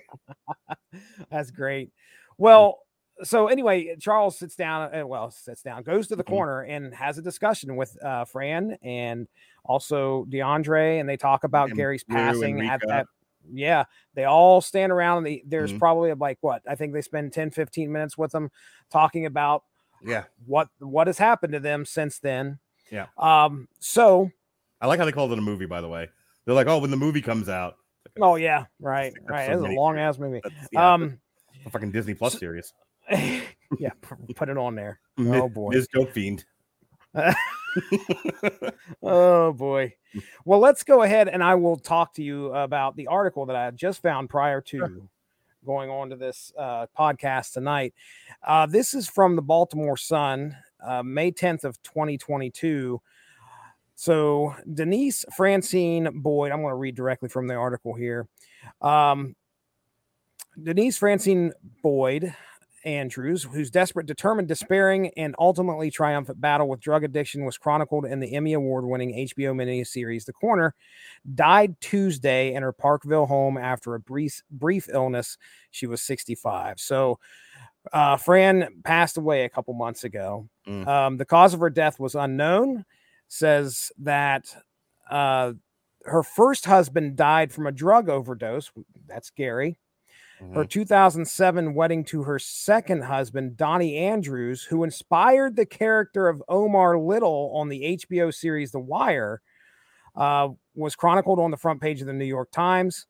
Speaker 5: [LAUGHS]
Speaker 6: That's great.
Speaker 5: Mm.
Speaker 6: Well, so anyway, Charles sits down. Uh, well, sits down, goes to the
Speaker 5: Mhm.
Speaker 6: corner, and has a discussion with uh, Fran and also DeAndre, and they talk about
Speaker 5: And
Speaker 6: Gary's passing. At,
Speaker 5: Rika.
Speaker 6: at, yeah, they all stand around. And they, there's
Speaker 5: Mhm.
Speaker 6: probably like what I think they spend 10, 15 minutes with them talking about
Speaker 5: Yeah,
Speaker 6: what what has happened to them since then.
Speaker 5: yeah.
Speaker 6: Um, so
Speaker 5: I like how they called it a movie. By the way, they're like, oh, when the movie comes out,
Speaker 6: oh yeah, right, [LAUGHS] right.
Speaker 5: so
Speaker 6: It's a long ass movie.
Speaker 5: Yeah,
Speaker 6: Um,
Speaker 5: a fucking Disney Plus series. [LAUGHS]
Speaker 6: yeah, put it on there. Oh boy.
Speaker 5: Ms. Dope Fiend. [LAUGHS]
Speaker 6: oh boy. Well, let's go ahead and I will talk to you about the article that I just found prior to going on to this uh, podcast tonight. Uh, this is from the Baltimore Sun, uh, May 10th of 2022. So Denise Francine Boyd, I'm going to read directly from the article here. Um, Denise Francine Boyd Andrews, whose desperate, determined, despairing, and ultimately triumphant battle with drug addiction was chronicled in the Emmy Award winning HBO miniseries The Corner, died Tuesday in her Parkville home after a brief, brief illness. She was 65. So, Uh, Fran passed away a couple months ago.
Speaker 5: Mm.
Speaker 6: Um, the cause of her death was unknown. Says that uh, her first husband died from a drug overdose. That's scary. Her
Speaker 5: Mhm.
Speaker 6: 2007 wedding to her second husband, Donnie Andrews, who inspired the character of Omar Little on the HBO series The Wire, uh, was chronicled on the front page of the New York Times.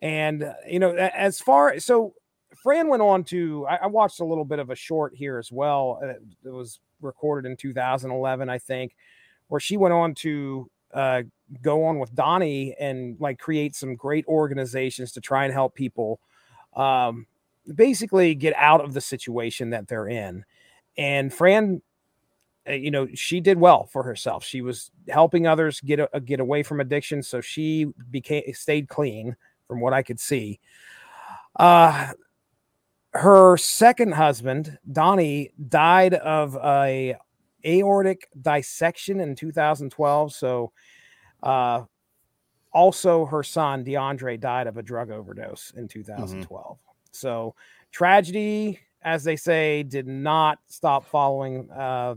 Speaker 6: And, uh, you know, as far so Fran went on to, I, I watched a little bit of a short here as well. uh, It was recorded in 2011, I think, where she went on to uh, go on with Donnie and like create some great organizations to try and help people um, basically get out of the situation that they're in. And Fran, uh, you know, she did well for herself. She was helping others get a, get away from addiction, so she became stayed clean from what I could see. Uh, her second husband, Donnie, died of a aortic dissection in 2012. So, uh, also her son DeAndre died of a drug overdose in 2012. So, tragedy, as they say, did not stop following uh,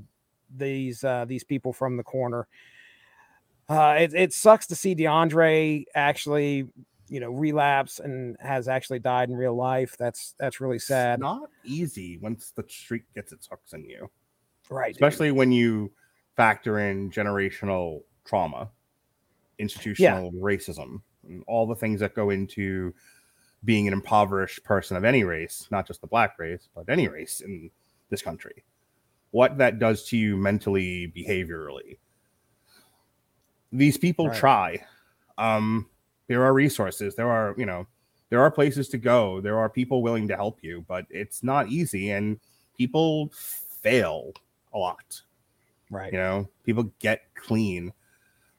Speaker 6: these uh, these people from the corner. Uh, it, it sucks to see DeAndre actually, you know, relapse and has actually died in real life. That's that's really sad.
Speaker 5: Not easy once the streak gets its hooks in you.
Speaker 6: Right.
Speaker 5: Especially when you factor in generational trauma, institutional racism, and all the things that go into being an impoverished person of any race, not just the black race, but any race in this country. What that does to you mentally, behaviorally. These people
Speaker 6: Right.
Speaker 5: try. Um, there are resources, there are, you know, there are places to go, there are people willing to help you, but it's not easy and people fail a lot.
Speaker 6: Right.
Speaker 5: You know, people get clean.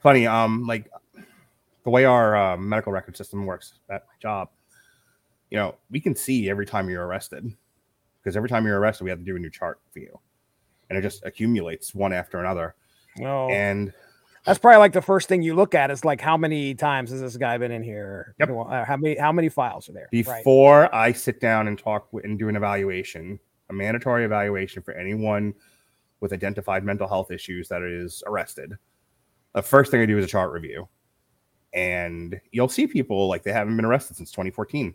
Speaker 5: Funny, um, like the way our uh, medical record system works at my job, you know, we can see every time you're arrested because every time you're arrested, we have to do a new chart for you, and it just accumulates one after another.
Speaker 6: No.
Speaker 5: And
Speaker 6: That's probably like the first thing you look at is like how many times has this guy been in here?
Speaker 5: Yep.
Speaker 6: Uh, How many how many files are there? Right.
Speaker 5: before I sit down and talk wi- and do an evaluation, a mandatory evaluation for anyone with identified mental health issues that is arrested, the first thing I do is a chart review. And you'll see people like they haven't been arrested since 2014.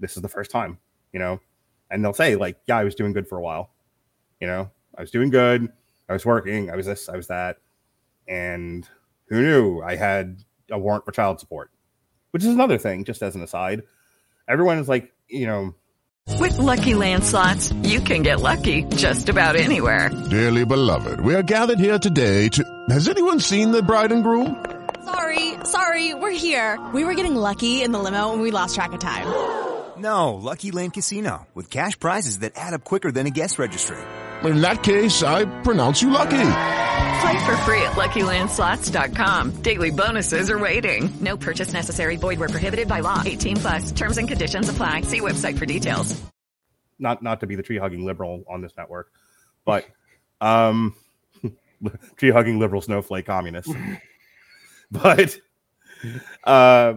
Speaker 5: This is the first time, you know, and they'll say, like, yeah, I was doing good for a while. You know, I was doing good. I was working. I was this, I was that. And who knew I had a warrant for child support, which is another thing, just as an aside. Everyone is like, you know,
Speaker 7: With Lucky Land slots, you can get lucky just about anywhere.
Speaker 13: Dearly beloved, we are gathered here today to. Has anyone seen the bride and groom?
Speaker 9: Sorry, sorry, we're here. We were getting lucky in the limo and we lost track of time.
Speaker 10: No, Lucky Land Casino, with cash prizes that add up quicker than a guest registry.
Speaker 13: In that case, I pronounce you lucky.
Speaker 7: Play for free at LuckyLandSlots.com. Daily bonuses are waiting. No purchase necessary. Void where prohibited by law. 18 plus. Terms and conditions apply. See website for details.
Speaker 5: not not to be the tree hugging liberal on this network, but um, [LAUGHS] tree hugging liberal snowflake communist. [LAUGHS] but uh,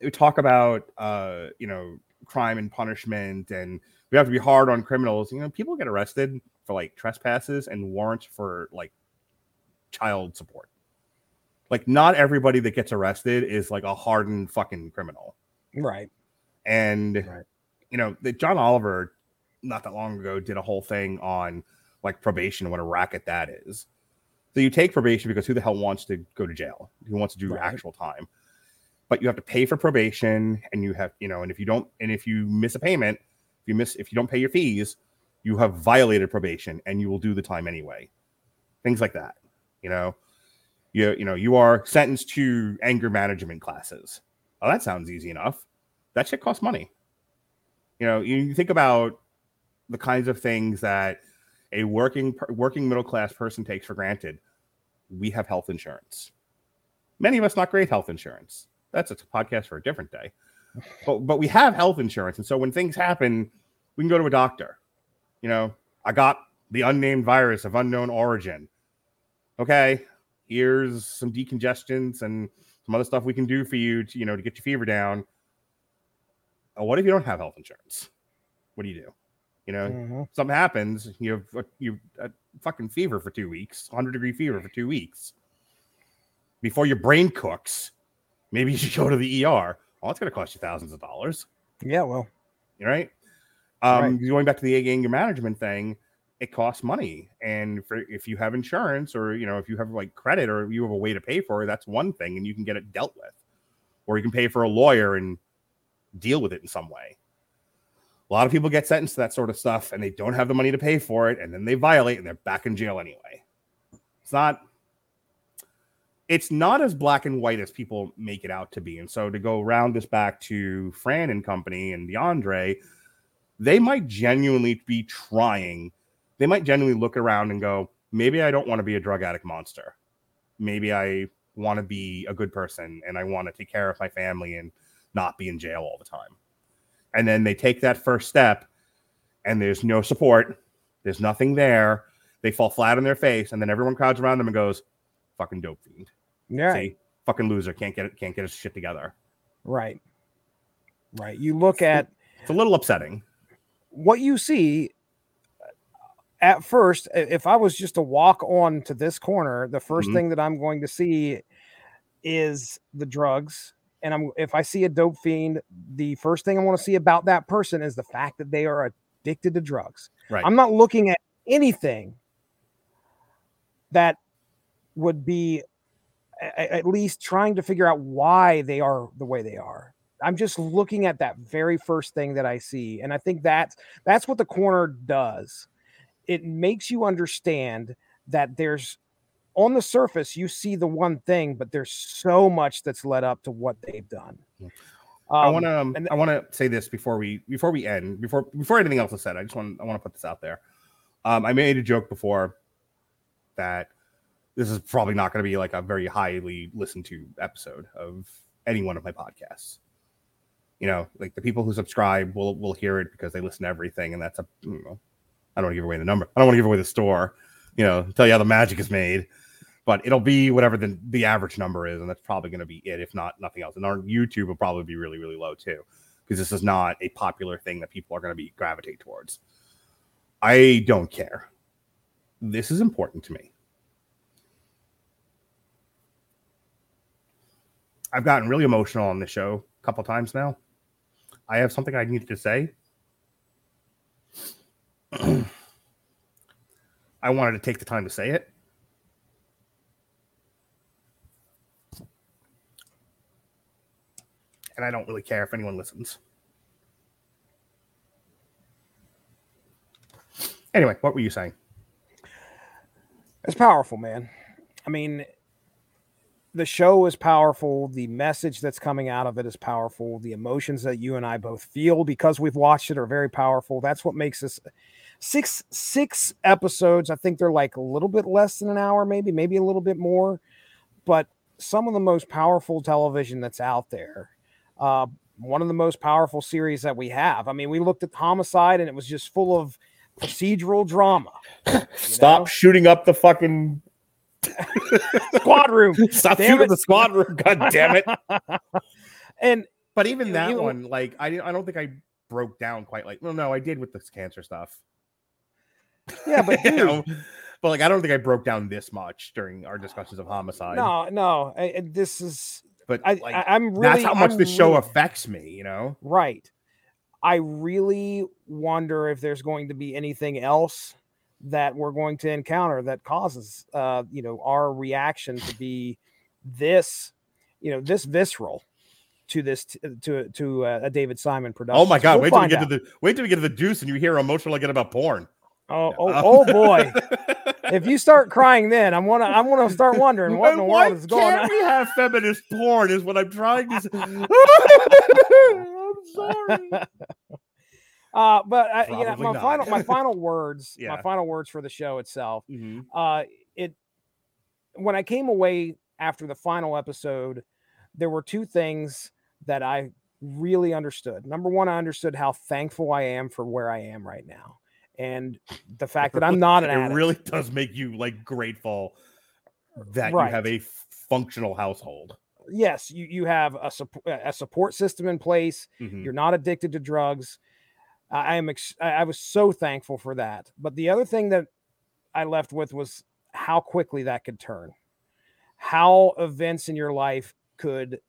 Speaker 5: we talk about uh, you know crime and punishment, and we have to be hard on criminals. You know, people get arrested for like trespasses and warrants for like child support. Like, not everybody that gets arrested is like a hardened fucking criminal
Speaker 6: Right.
Speaker 5: and you know that john oliver not that long ago did a whole thing on like probation what a racket that is so you take probation because who the hell wants to go to jail? Who wants to do
Speaker 6: Right.
Speaker 5: actual time? But you have to pay for probation and you have you know and if you don't and if you miss a payment if you miss if you don't pay your fees you have violated probation and you will do the time anyway. Things like that you know? You you know you are sentenced to anger management classes. Oh that sounds easy enough. That shit costs money. You know you you think about the kinds of things that a working working middle class person takes for granted we have health insurance. Many of us not great health insurance. That's a podcast for a different day. But but we have health insurance. And so when things happen we can go to a doctor. You know i got the unnamed virus of unknown origin. Okay here's some decongestants and some other stuff we can do for you to you know to get your fever down. What if you don't have health insurance? What do you do You know,
Speaker 6: Mhm.
Speaker 5: something happens, you have a, you a fucking fever for two weeks, 100 degree fever for two weeks. Before your brain cooks, maybe you should go to the ER. Well, it's going to cost you thousands of dollars.
Speaker 6: Yeah, well,
Speaker 5: You right? Um, Going back to the anger management thing, it costs money, and for if you have insurance or you know if you have like credit or you have a way to pay for it, that's one thing, and you can get it dealt with, or you can pay for a lawyer and deal with it in some way. A lot of people get sentenced to that sort of stuff, and they don't have the money to pay for it, and then they violate, and they're back in jail anyway. It's not. It's not as black and white as people make it out to be. And so to go round this back to Fran and company and DeAndre, they might genuinely be trying. They might genuinely look around and go, maybe I don't want to be a drug addict monster. Maybe I want to be a good person and I want to take care of my family and not be in jail all the time. And then they take that first step and there's no support, there's nothing there. They fall flat on their face, and then everyone crowds around them and goes, fucking dope fiend.
Speaker 6: Yeah.
Speaker 5: See, fucking loser, can't get it, can't get his shit together.
Speaker 6: right. Right. You look at
Speaker 5: It's a little upsetting.
Speaker 6: what you see at first if i was just to walk on to this corner the 1st
Speaker 5: Mhm.
Speaker 6: thing that i'm going to see is the drugs and i'm if i see a dope fiend the first thing i want to see about that person is the fact that they are addicted to drugs.
Speaker 5: Right.
Speaker 6: i'm not looking at anything that would be at least trying to figure out why they are the way they are. I'm just looking at that very first thing that i see and i think that's that's what the corner does. It makes you understand that there's on the surface you see the one thing but there's so much that's led up to what they've done
Speaker 5: I
Speaker 6: Um,
Speaker 5: want to um,
Speaker 6: and
Speaker 5: I want to say this before we before we end before before anything else is said. I just want I want to put this out there. Um, I made a joke before that this is probably not going to be like a very highly listened to episode of any one of my podcasts. You know, like the people who subscribe will will hear it because they listen to everything, and that's a you know, I don't want to give away the number. I don't want to give away the store. You know, tell you how the magic is made. But it'll be whatever the, the average number is, and that's probably going to be it, if not nothing else. And our YouTube will probably be really, really low too, because this is not a popular thing that people are going to be gravitate towards. I don't care. This is important to me. I've gotten really emotional on this show a couple times now. I have something I needed to say. [CLEARS THROAT] I wanted to take the time to say it. And I don't really care if anyone listens. Anyway, what were you saying?
Speaker 6: It's powerful, man. I mean, the show is powerful. The message that's coming out of it is powerful. The emotions that you and I both feel because we've watched it are very powerful. That's what makes this six six episodes. I think they're like a little bit less than an hour, maybe, maybe a little bit more, but some of the most powerful television that's out there. Uh, one of the most powerful series that we have. I mean, we looked at Homicide and it was just full of procedural drama.
Speaker 5: Stop shooting up the fucking [LAUGHS]
Speaker 6: squad room. [LAUGHS]
Speaker 5: Stop
Speaker 6: Damn
Speaker 5: shooting
Speaker 6: it.
Speaker 5: the squad room. God damn it. [LAUGHS]
Speaker 6: and
Speaker 5: but even
Speaker 6: you-
Speaker 5: that
Speaker 6: you-
Speaker 5: one, like I I don't think I broke down quite like well, no, I did with this cancer stuff.
Speaker 6: Yeah, but
Speaker 5: You know, but like I don't think I broke down this much during our discussions of homicide.
Speaker 6: no, no, I- I- this is.
Speaker 5: But
Speaker 6: I,
Speaker 5: like,
Speaker 6: I, am really.
Speaker 5: that's how much
Speaker 6: I'm
Speaker 5: the show
Speaker 6: really-
Speaker 5: affects me, you know.
Speaker 6: Right. I really wonder if there's going to be anything else that we're going to encounter that causes, uh, you know, our reaction to be this, you know, this visceral to this t- to to uh, a David Simon production.
Speaker 5: Oh my god,
Speaker 6: We'll
Speaker 5: wait till we get
Speaker 6: out.
Speaker 5: to the wait till we get to the deuce and you hear emotional get about porn.
Speaker 6: Oh, oh, oh boy! [LAUGHS] if you start crying, then I'm gonna I'm gonna start wondering what in the world is going
Speaker 5: can't
Speaker 6: on.
Speaker 5: we have feminist porn? Is what I'm trying to say. [LAUGHS] I'm sorry. [LAUGHS]
Speaker 6: Uh, but I, you know, my
Speaker 5: not.
Speaker 6: final my [LAUGHS] final words,
Speaker 5: Yeah.
Speaker 6: my final words for the show itself.
Speaker 5: Mhm.
Speaker 6: Uh, it when I came away after the final episode, there were two things that I really understood. Number one, I understood how thankful I am for where I am right now, and the fact that I'm not an
Speaker 5: it
Speaker 6: addict.
Speaker 5: really does make you like grateful that
Speaker 6: Right.
Speaker 5: you have a functional household.
Speaker 6: yes, you you have a support a support system in place.
Speaker 5: Mhm.
Speaker 6: You're not addicted to drugs. I am ex- I was so thankful for that. But the other thing that I left with was how quickly that could turn. How events in your life could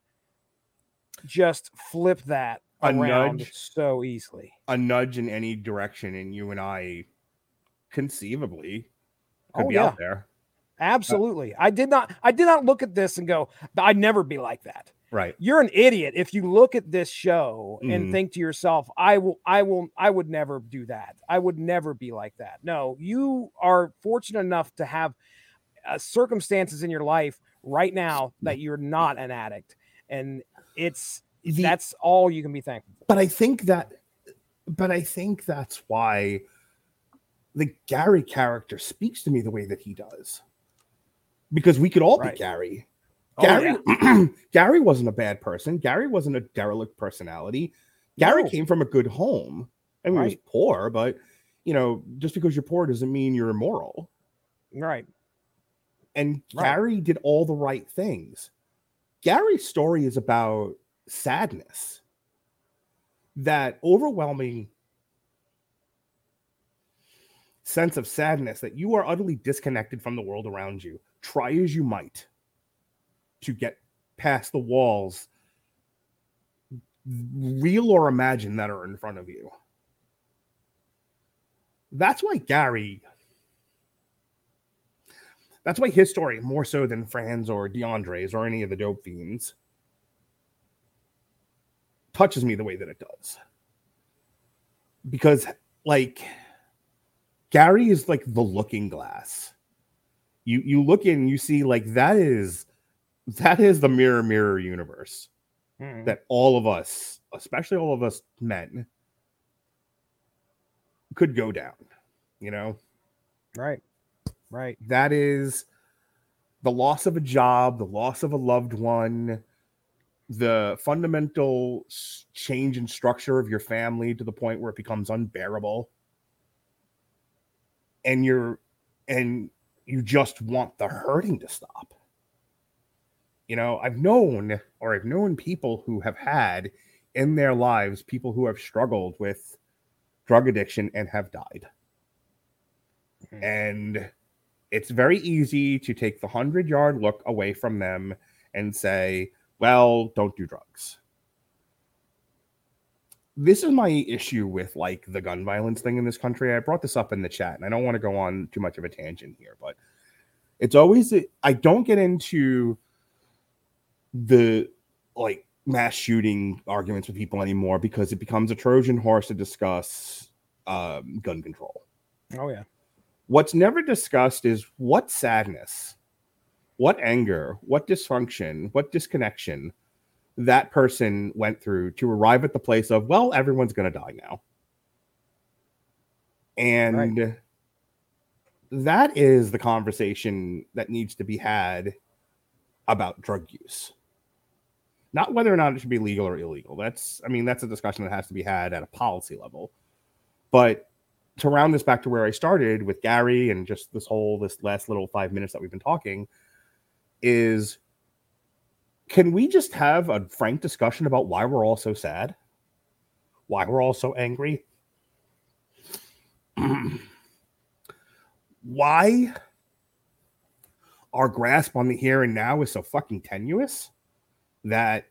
Speaker 6: just flip that
Speaker 5: A nudge.
Speaker 6: so easily.
Speaker 5: A nudge in any direction, and you and I conceivably could
Speaker 6: Oh,
Speaker 5: be
Speaker 6: yeah.
Speaker 5: out there.
Speaker 6: Absolutely. I did not I did not look at this and go, I'd never be like that.
Speaker 5: Right.
Speaker 6: You're an idiot if you look at this show and
Speaker 5: Mhm.
Speaker 6: think to yourself, I will I will I would never do that. I would never be like that. No, you are fortunate enough to have uh, circumstances in your life right now [LAUGHS] that you're not an addict and it's that's all you can be thankful for.
Speaker 5: But I think that, but I think that's why the Gary character speaks to me the way that he does, because we could all
Speaker 6: Right.
Speaker 5: be Gary.
Speaker 6: Oh,
Speaker 5: Gary, [CLEARS THROAT] Gary wasn't a bad person. Gary wasn't a derelict personality. Gary
Speaker 6: No.
Speaker 5: came from a good home. I mean, he was poor, but you know, just because you're poor doesn't mean you're immoral.
Speaker 6: Right.
Speaker 5: And
Speaker 6: Right.
Speaker 5: Gary did all the right things. Gary's story is about sadness. That overwhelming sense of sadness that you are utterly disconnected from the world around you. Try as you might to get past the walls, real or imagined, that are in front of you. That's why Gary that's why his story, more so than Franz or DeAndre's or any of the dope fiends, touches me the way that it does. Because, like, Gary is like the looking glass. You you look in, you see like that is that is the mirror mirror universe
Speaker 6: Mhm.
Speaker 5: that all of us, especially all of us men, could go down. You know,
Speaker 6: Right. Right.
Speaker 5: that is the loss of a job, the loss of a loved one, the fundamental change in structure of your family to the point where it becomes unbearable. And you're and you just want the hurting to stop. You know, I've known or I've known people who have had in their lives people who have struggled with drug addiction and have died. Mm-hmm. And it's very easy to take the 100 yard look away from them and say, well, don't do drugs. This is my issue with like the gun violence thing in this country. I brought this up in the chat and I don't want to go on too much of a tangent here, but it's always, I don't get into the like mass shooting arguments with people anymore because it becomes a Trojan horse to discuss um, gun control.
Speaker 6: Oh yeah.
Speaker 5: What's never discussed is what sadness, what anger, what dysfunction, what disconnection that person went through to arrive at the place of, well, everyone's going to die now. And that is the conversation that needs to be had about drug use. Not whether or not it should be legal or illegal. That's, I mean, that's a discussion that has to be had at a policy level. But to round this back to where I started with Gary and just this whole this last little five minutes that we've been talking is can we just have a frank discussion about why we're all so sad? Why we're all so angry? [CLEARS THROAT] why our grasp on the here and now is so fucking tenuous that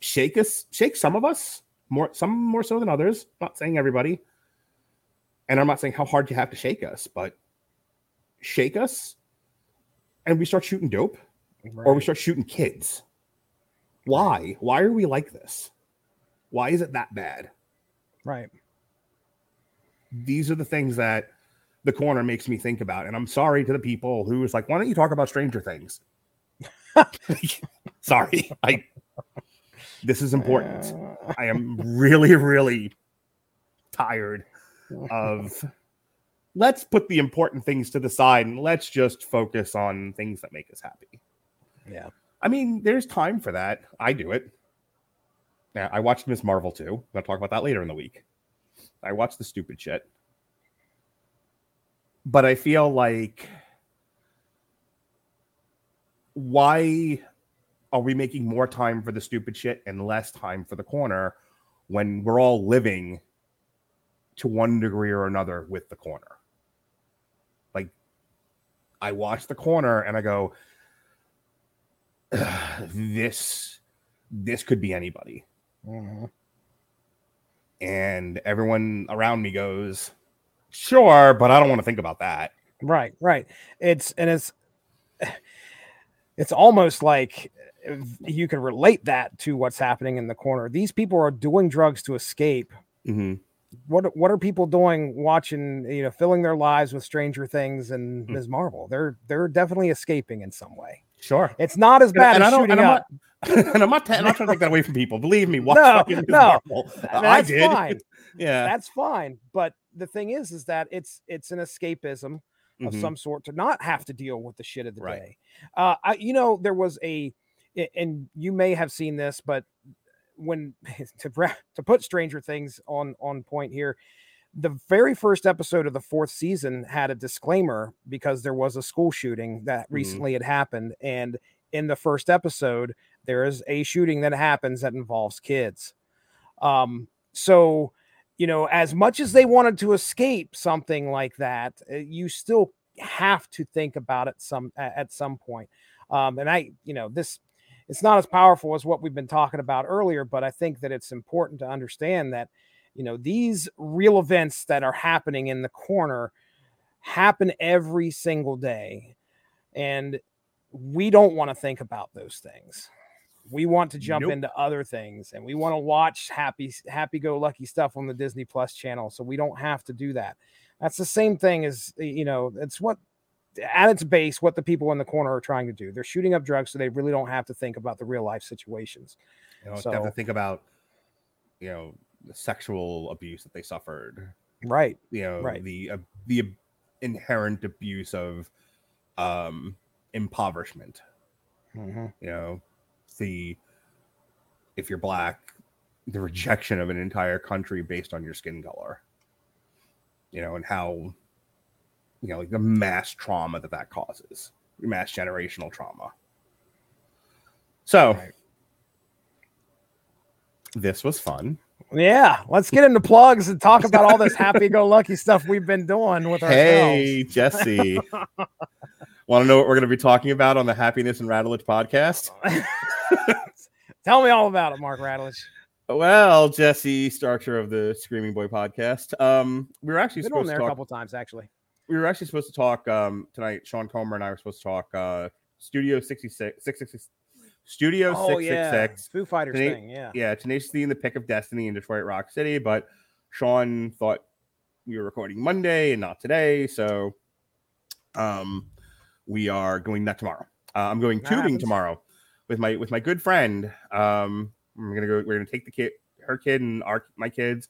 Speaker 5: shake us, shake some of us more, some more so than others. Not saying everybody, and I'm not saying how hard you have to shake us, but shake us, and we start shooting dope, or we start shooting kids. Why? Why are we like this? Why is it that bad?
Speaker 6: Right.
Speaker 5: These are the things that the corner makes me think about. And I'm sorry to the people who is like, why don't you talk about Stranger Things? [LAUGHS] sorry. I this is important. I am really, really tired of let's put the important things to the side and let's just focus on things that make us happy.
Speaker 6: Yeah.
Speaker 5: I mean, there's time for that. I do it. Yeah, I watched Miss Marvel too. I'm gonna talk about that later in the week. I watched the stupid shit. But I feel like why are we making more time for the stupid shit and less time for the corner when we're all living to one degree or another with the corner. I watch the corner and I go, [SIGHS] this this could be anybody.
Speaker 6: Mhm.
Speaker 5: And everyone around me goes, sure, but I don't want to think about that.
Speaker 6: Right, right. It's and it's [SIGHS] it's almost like you can relate that to what's happening in the corner. These people are doing drugs to escape.
Speaker 5: Mhm.
Speaker 6: What what are people doing watching, you know, filling their lives with Stranger Things and
Speaker 5: Hmm.
Speaker 6: Ms. Marvel? They're they're definitely escaping in some way.
Speaker 5: Sure.
Speaker 6: It's not as
Speaker 5: And-
Speaker 6: bad
Speaker 5: and
Speaker 6: as
Speaker 5: I don't-
Speaker 6: shooting
Speaker 5: and I'm
Speaker 6: up. [LAUGHS]
Speaker 5: and I'm not, I'm not trying to take that away from people. Believe me, [LAUGHS] watch
Speaker 6: No,
Speaker 5: fucking Ms.
Speaker 6: no,
Speaker 5: Marvel.
Speaker 6: and
Speaker 5: I
Speaker 6: that's
Speaker 5: did.
Speaker 6: fine. [LAUGHS]
Speaker 5: Yeah.
Speaker 6: That's fine. But the thing is, is that it's it's an escapism of
Speaker 5: Mhm.
Speaker 6: some sort to not have to deal with the shit of the
Speaker 5: Right.
Speaker 6: day. Uh, I, you know, there was a- and you may have seen this, but when [LAUGHS] to to put Stranger Things on on point here, the very first episode of the fourth season had a disclaimer because there was a school shooting that
Speaker 5: Mm-hmm.
Speaker 6: recently had happened, and in the first episode there is a shooting that happens that involves kids. Um, so you know, as much as they wanted to escape something like that, uh, you still have to think about it some at some point. Um, and I, you know, this it's not as powerful as what we've been talking about earlier, but I think that it's important to understand that, you know, these real events that are happening in the corner happen every single day. And we don't want to think about those things. We want to jump
Speaker 5: Nope.
Speaker 6: into other things and we want to watch happy happy go lucky stuff on the Disney Plus channel so we don't have to do that. That's the same thing as you know, it's what at its base what the people in the corner are trying to do. They're shooting up drugs so they really don't have to think about the real life situations.
Speaker 5: You know,
Speaker 6: So-
Speaker 5: have to think about, you know, the sexual abuse that they suffered.
Speaker 6: Right.
Speaker 5: You know,
Speaker 6: Right.
Speaker 5: the uh, the inherent abuse of um impoverishment.
Speaker 6: Mhm.
Speaker 5: You know, the if you're black, the rejection of an entire country based on your skin color. You know, and how you know, like the mass trauma that that causes, mass generational trauma. So, this was fun.
Speaker 6: Yeah, let's get into plugs and talk about all this happy go lucky stuff we've been doing with
Speaker 5: Hey,
Speaker 6: ourselves.
Speaker 5: Jesse. [LAUGHS] Want to know what we're going to be talking about on the Happiness and Rattlage podcast? [LAUGHS]
Speaker 6: Tell me all about it, Mark Rattledge.
Speaker 5: Well, Jesse Starcher of the Screaming Boy podcast. Um, we were actually
Speaker 6: Been on
Speaker 5: supposed
Speaker 6: there
Speaker 5: to
Speaker 6: a couple times actually.
Speaker 5: We were actually supposed to talk um tonight. Sean Comer and I were supposed to talk uh Studio 66 666 Studio
Speaker 6: Oh, yeah.
Speaker 5: 666
Speaker 6: Foo Fighters
Speaker 5: Tena-
Speaker 6: thing, yeah.
Speaker 5: Yeah, Tenacious D in the Pick of Destiny in Detroit Rock City, but Sean thought we were recording Monday and not today, so um we are going that tomorrow. Uh, I'm going
Speaker 6: That
Speaker 5: tubing
Speaker 6: happens.
Speaker 5: tomorrow with my with my good friend. Um we're gonna go we're gonna take the kid her kid and our my kids.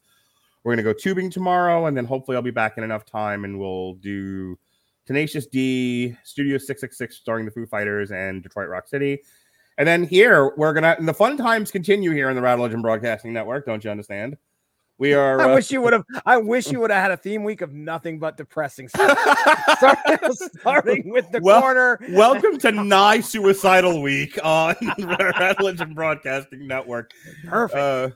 Speaker 5: We're gonna go tubing tomorrow, and then hopefully I'll be back in enough time and we'll do Tenacious D, Studio 666 starring the Foo Fighters and Detroit Rock City. And then here we're gonna and the fun times continue here in the Rattle Legend Broadcasting Network. Don't you understand? We [LAUGHS] are.
Speaker 6: I
Speaker 5: uh,
Speaker 6: wish you would have. I wish you would have had a theme week of nothing but depressing stuff. [LAUGHS] starting, starting with the
Speaker 5: Well-
Speaker 6: corner.
Speaker 5: Welcome to [LAUGHS] Nigh Suicidal Week on the Rattle Legend Broadcasting Network.
Speaker 6: Perfect.
Speaker 5: Uh,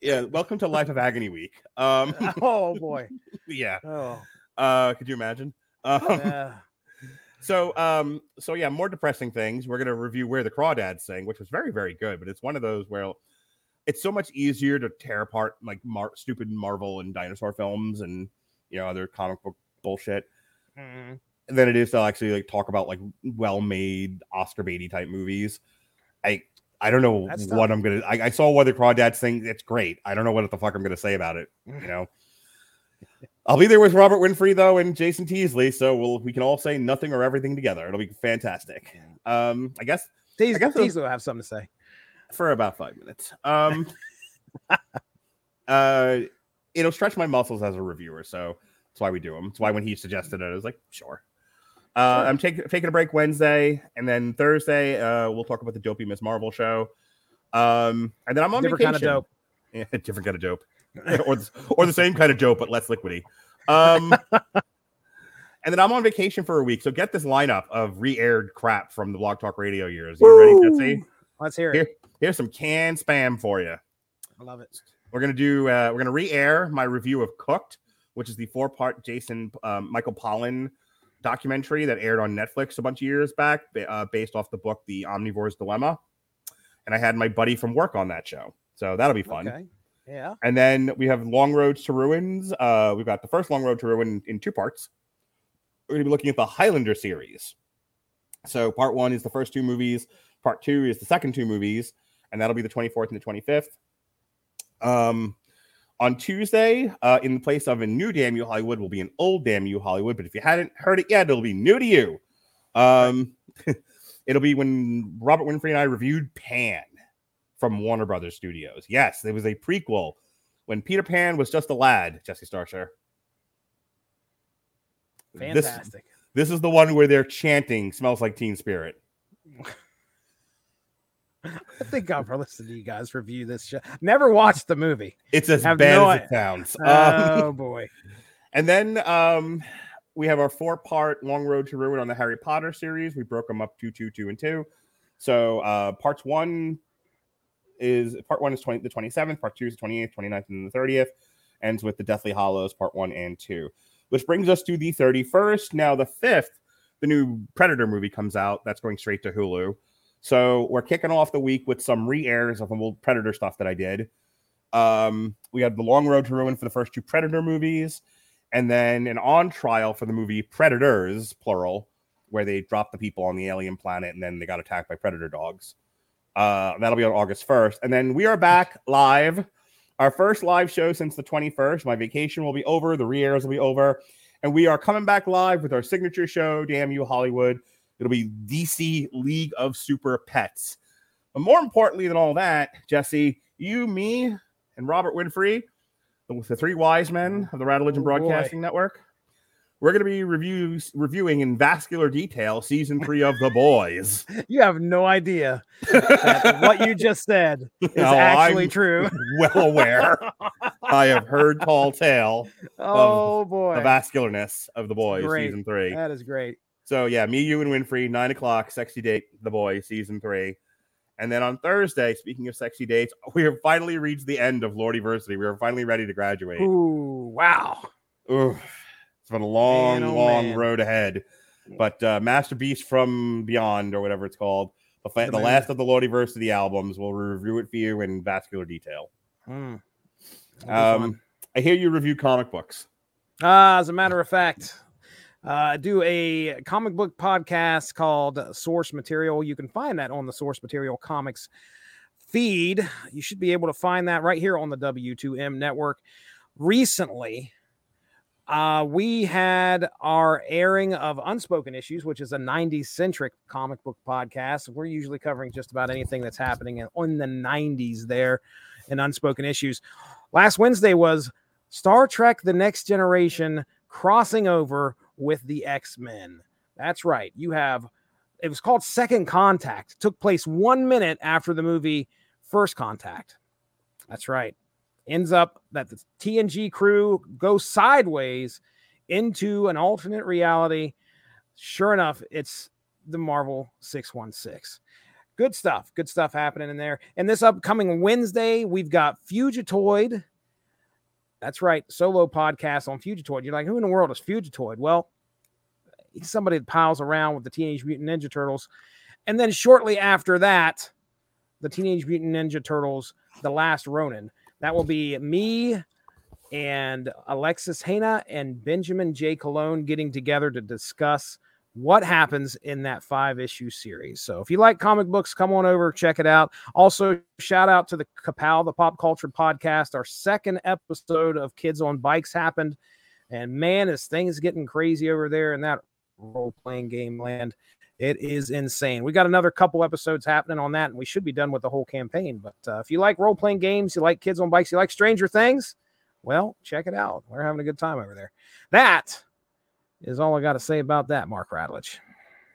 Speaker 5: yeah, welcome to Life of Agony Week. Um, [LAUGHS]
Speaker 6: oh boy. [LAUGHS]
Speaker 5: yeah.
Speaker 6: Oh.
Speaker 5: Uh, could you imagine? Um,
Speaker 6: Yeah.
Speaker 5: So, um, so yeah, more depressing things. We're gonna review where the crawdads sing, which was very, very good. But it's one of those where it's so much easier to tear apart like mar- stupid Marvel and dinosaur films and you know other comic book bullshit
Speaker 6: Mhm.
Speaker 5: than it is to actually like talk about like well-made Oscar Beatty type movies. I I don't know
Speaker 6: That's
Speaker 5: what
Speaker 6: tough.
Speaker 5: I'm gonna. I, I saw where the crawdads sing. It's great. I don't know what the fuck I'm gonna say about it. You know. [LAUGHS] I'll be there with Robert Winfrey though and Jason Teasley, so we'll we can all say nothing or everything together. It'll be fantastic. Um, I guess
Speaker 6: Teasley,
Speaker 5: I guess it'll-
Speaker 6: have something to say.
Speaker 5: for about five minutes. Um, [LAUGHS] uh, it'll stretch my muscles as a reviewer, so that's why we do them. It's why when he suggested it, I was like, sure. Uh, I'm taking taking a break Wednesday, and then Thursday, uh, we'll talk about the Dopey Miss Marvel show. Um, and then I'm on
Speaker 6: Different kind of dope. [LAUGHS]
Speaker 5: Yeah, different kind of dope, [LAUGHS] or the, or the same kind of dope, but less liquidy. Um, [LAUGHS] and then I'm on vacation for a week. So get this lineup of re-aired crap from the Blog Talk Radio years. You ready, Jesse?
Speaker 6: Let's hear it.
Speaker 5: Here, here's some canned spam for you.
Speaker 6: I love it.
Speaker 5: We're gonna do. Uh, we're gonna re-air my review of Cooked, which is the four-part Jason um, Michael Pollan documentary that aired on Netflix a bunch of years back, uh, based off the book The Omnivore's Dilemma. And I had my buddy from work on that show, so that'll be fun.
Speaker 6: Okay. Yeah.
Speaker 5: And then we have Long Roads to Ruins. Uh, we've got the first Long Road to Ruin in two parts. We're going to be looking at the Highlander series. So part one is the first two movies. Part two is the second two movies, and that'll be the 24th and the 25th. Um, on Tuesday, uh, in the place of a new Damn You Hollywood, will be an old Damn You Hollywood. But if you hadn't heard it yet, it'll be new to you. Um, [LAUGHS] it'll be when Robert Winfrey and I reviewed Pan from Warner Brothers Studios. Yes, it was a prequel when Peter Pan was just a lad, Jesse Starshire. This-
Speaker 6: Fantastic.
Speaker 5: This, is the one where they're chanting "Smells like Teen Spirit." [LAUGHS]
Speaker 6: I think I've listened to you guys review this show. Never watched the movie.
Speaker 5: It's as
Speaker 6: Have
Speaker 5: bad
Speaker 6: no
Speaker 5: as it sounds.
Speaker 6: Oh
Speaker 5: Um,
Speaker 6: boy. [LAUGHS]
Speaker 5: And then um, we have our four-part Long Road to Ruin on the Harry Potter series. We broke them up two, two, two, and two. So uh, parts one is part one is 20, the 27th, part two is the 28th, 29th, and the 30th. Ends with the Deathly Hallows, part one and two. Which brings us to the 31st. Now, the 5th, the new Predator movie comes out. That's going straight to Hulu. So we're kicking off the week with some re-airs of old Predator stuff that I did. Um, we had the Long Road to Ruin for the first two Predator movies, and then an on trial for the movie Predators, plural, where they drop the people on the alien planet and then they got attacked by predator dogs. Uh, that'll be on August 1st. And then we are back live. Our first live show since the 21st. My vacation will be over, the re airs will be over. And we are coming back live with our signature show, Damn You Hollywood. It'll be DC League of Super Pets. But more importantly than all that, Jesse, you, me, and Robert Winfrey, the, the three wise men of the Radulich
Speaker 6: Oh, boy.
Speaker 5: Broadcasting Network, we're going to be reviews reviewing in vascular detail season three of The Boys. [LAUGHS]
Speaker 6: You have no idea that what you [LAUGHS] just said is
Speaker 5: Oh,
Speaker 6: actually
Speaker 5: I'm
Speaker 6: true.
Speaker 5: Well aware. [LAUGHS] I have heard tall tale
Speaker 6: Oh
Speaker 5: of
Speaker 6: boy.
Speaker 5: the vascularness of The Boys
Speaker 6: Great.
Speaker 5: season three.
Speaker 6: That is great.
Speaker 5: So yeah, me, you, and Winfrey, nine o'clock, sexy date, The boy, season three. And then on Thursday, speaking of sexy dates, [LAUGHS] we have finally reached the end of Lordiversity. We are finally ready to graduate.
Speaker 6: Ooh, wow.
Speaker 5: Oof. It's been a long,
Speaker 6: Man, oh,
Speaker 5: long
Speaker 6: man.
Speaker 5: road ahead. But uh, Master Beast from Beyond, or whatever it's called, the, fa-
Speaker 6: The
Speaker 5: last of the Lordiversity albums, we'll review it for you in vascular detail.
Speaker 6: Hmm. That'll be fun.
Speaker 5: Um, I hear you review comic books.
Speaker 6: Uh, as a matter of fact, uh, do a comic book podcast called Source Material. You can find that on the Source Material Comics feed. You should be able to find that right here on the W2M network. Recently, uh, we had our airing of Unspoken Issues, which is a 90s centric comic book podcast. We're usually covering just about anything that's happening in, the 90s there in Unspoken Issues. Last Wednesday was Star Trek The Next Generation crossing over with the X Men. That's right. You have, it was called Second Contact. It took place one minute after the movie First Contact. That's right. Ends up that the TNG crew goes sideways into an alternate reality. Sure enough, it's the Marvel 616. Good stuff. Good stuff happening in there. And this upcoming Wednesday, we've got Fugitoid. That's right. Solo podcast on Fugitoid. You're like, who in the world is Fugitoid? Well, he's somebody that piles around with the Teenage Mutant Ninja Turtles. And then shortly after that, the Teenage Mutant Ninja Turtles, The Last Ronin. That will be me and Alexis Hana and Benjamin J. Cologne getting together to discuss what happens in that five issue series. So if you like comic books, come on over, check it out. Also, shout out to the Kapow, the Pop Culture Podcast. Our second episode of Kids on Bikes happened. And man, is things getting crazy over there in that role playing game land. It is insane. We got another couple episodes happening on that, and we should be done with the whole campaign. But uh, if you like role playing games, you like Kids on Bikes, you like Stranger Things, well, check it out. We're having a good time over there. That is all I got to say about that, Mark Radulich.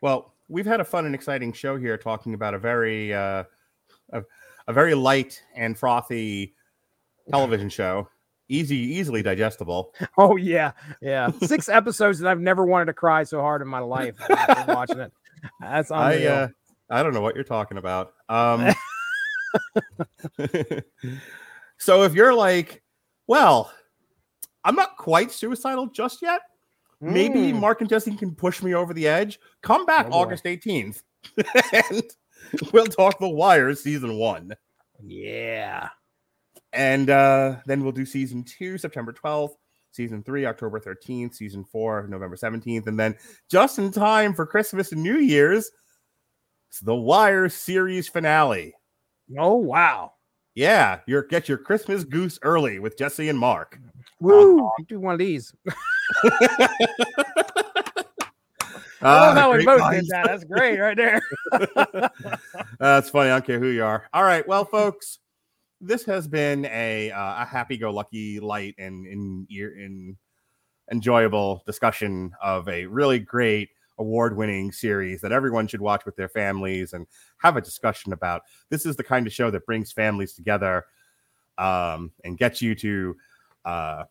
Speaker 5: Well, we've had a fun and exciting show here talking about a very uh, a, a very light and frothy television show. Easy, easily digestible. [LAUGHS]
Speaker 6: Oh yeah, yeah. Six [LAUGHS] episodes, and I've never wanted to cry so hard in my life watching it. That's
Speaker 5: I
Speaker 6: unreal.
Speaker 5: uh, I don't know what you're talking about. Um, [LAUGHS] So if you're like, well, I'm not quite suicidal just yet. Maybe
Speaker 6: Mm.
Speaker 5: Mark and Jesse can push me over the edge. Come back
Speaker 6: Oh.
Speaker 5: August 18th, [LAUGHS] and we'll talk The Wire season one.
Speaker 6: Yeah.
Speaker 5: And uh, then we'll do season two, September 12th, season three, October 13th, season four, November 17th. And then just in time for Christmas and New Year's, it's the Wire series finale.
Speaker 6: Oh wow.
Speaker 5: Yeah, your get your Christmas goose early with Jesse and Mark.
Speaker 6: Woo! do one of these. [LAUGHS] I love
Speaker 5: Ah,
Speaker 6: how we both did that. That's great right there. [LAUGHS]
Speaker 5: That's funny. I don't care who you are. All right. Well, folks, this has been a uh, a happy-go-lucky, light, and in in enjoyable discussion of a really great award-winning series that everyone should watch with their families and have a discussion about. This is the kind of show that brings families together um, and gets you to uh,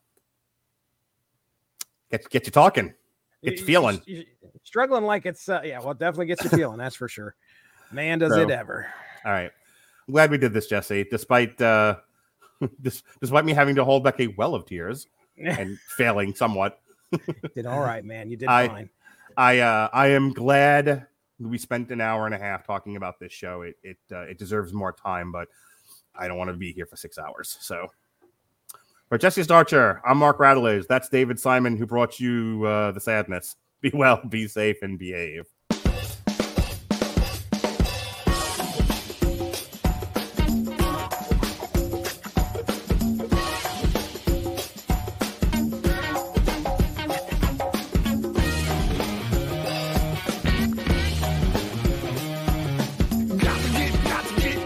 Speaker 5: get get you talking, get you feeling.
Speaker 6: Struggling like it's uh, yeah, well, it definitely gets you [LAUGHS] feeling. That's for sure. Man, does it ever.
Speaker 5: All right. I'm glad we did this, Jesse, despite uh [LAUGHS] despite me having to hold back a well of tears [LAUGHS] and failing somewhat.
Speaker 6: Did all right, man. You did
Speaker 5: I
Speaker 6: fine.
Speaker 5: I uh I am glad we spent an hour and a half talking about this show. It it uh, it deserves more time, but I don't want to be here for six hours. So for Jesse Starcher, I'm Mark Radulich. That's David Simon who brought you uh, the sadness. Be well, be safe, and behave.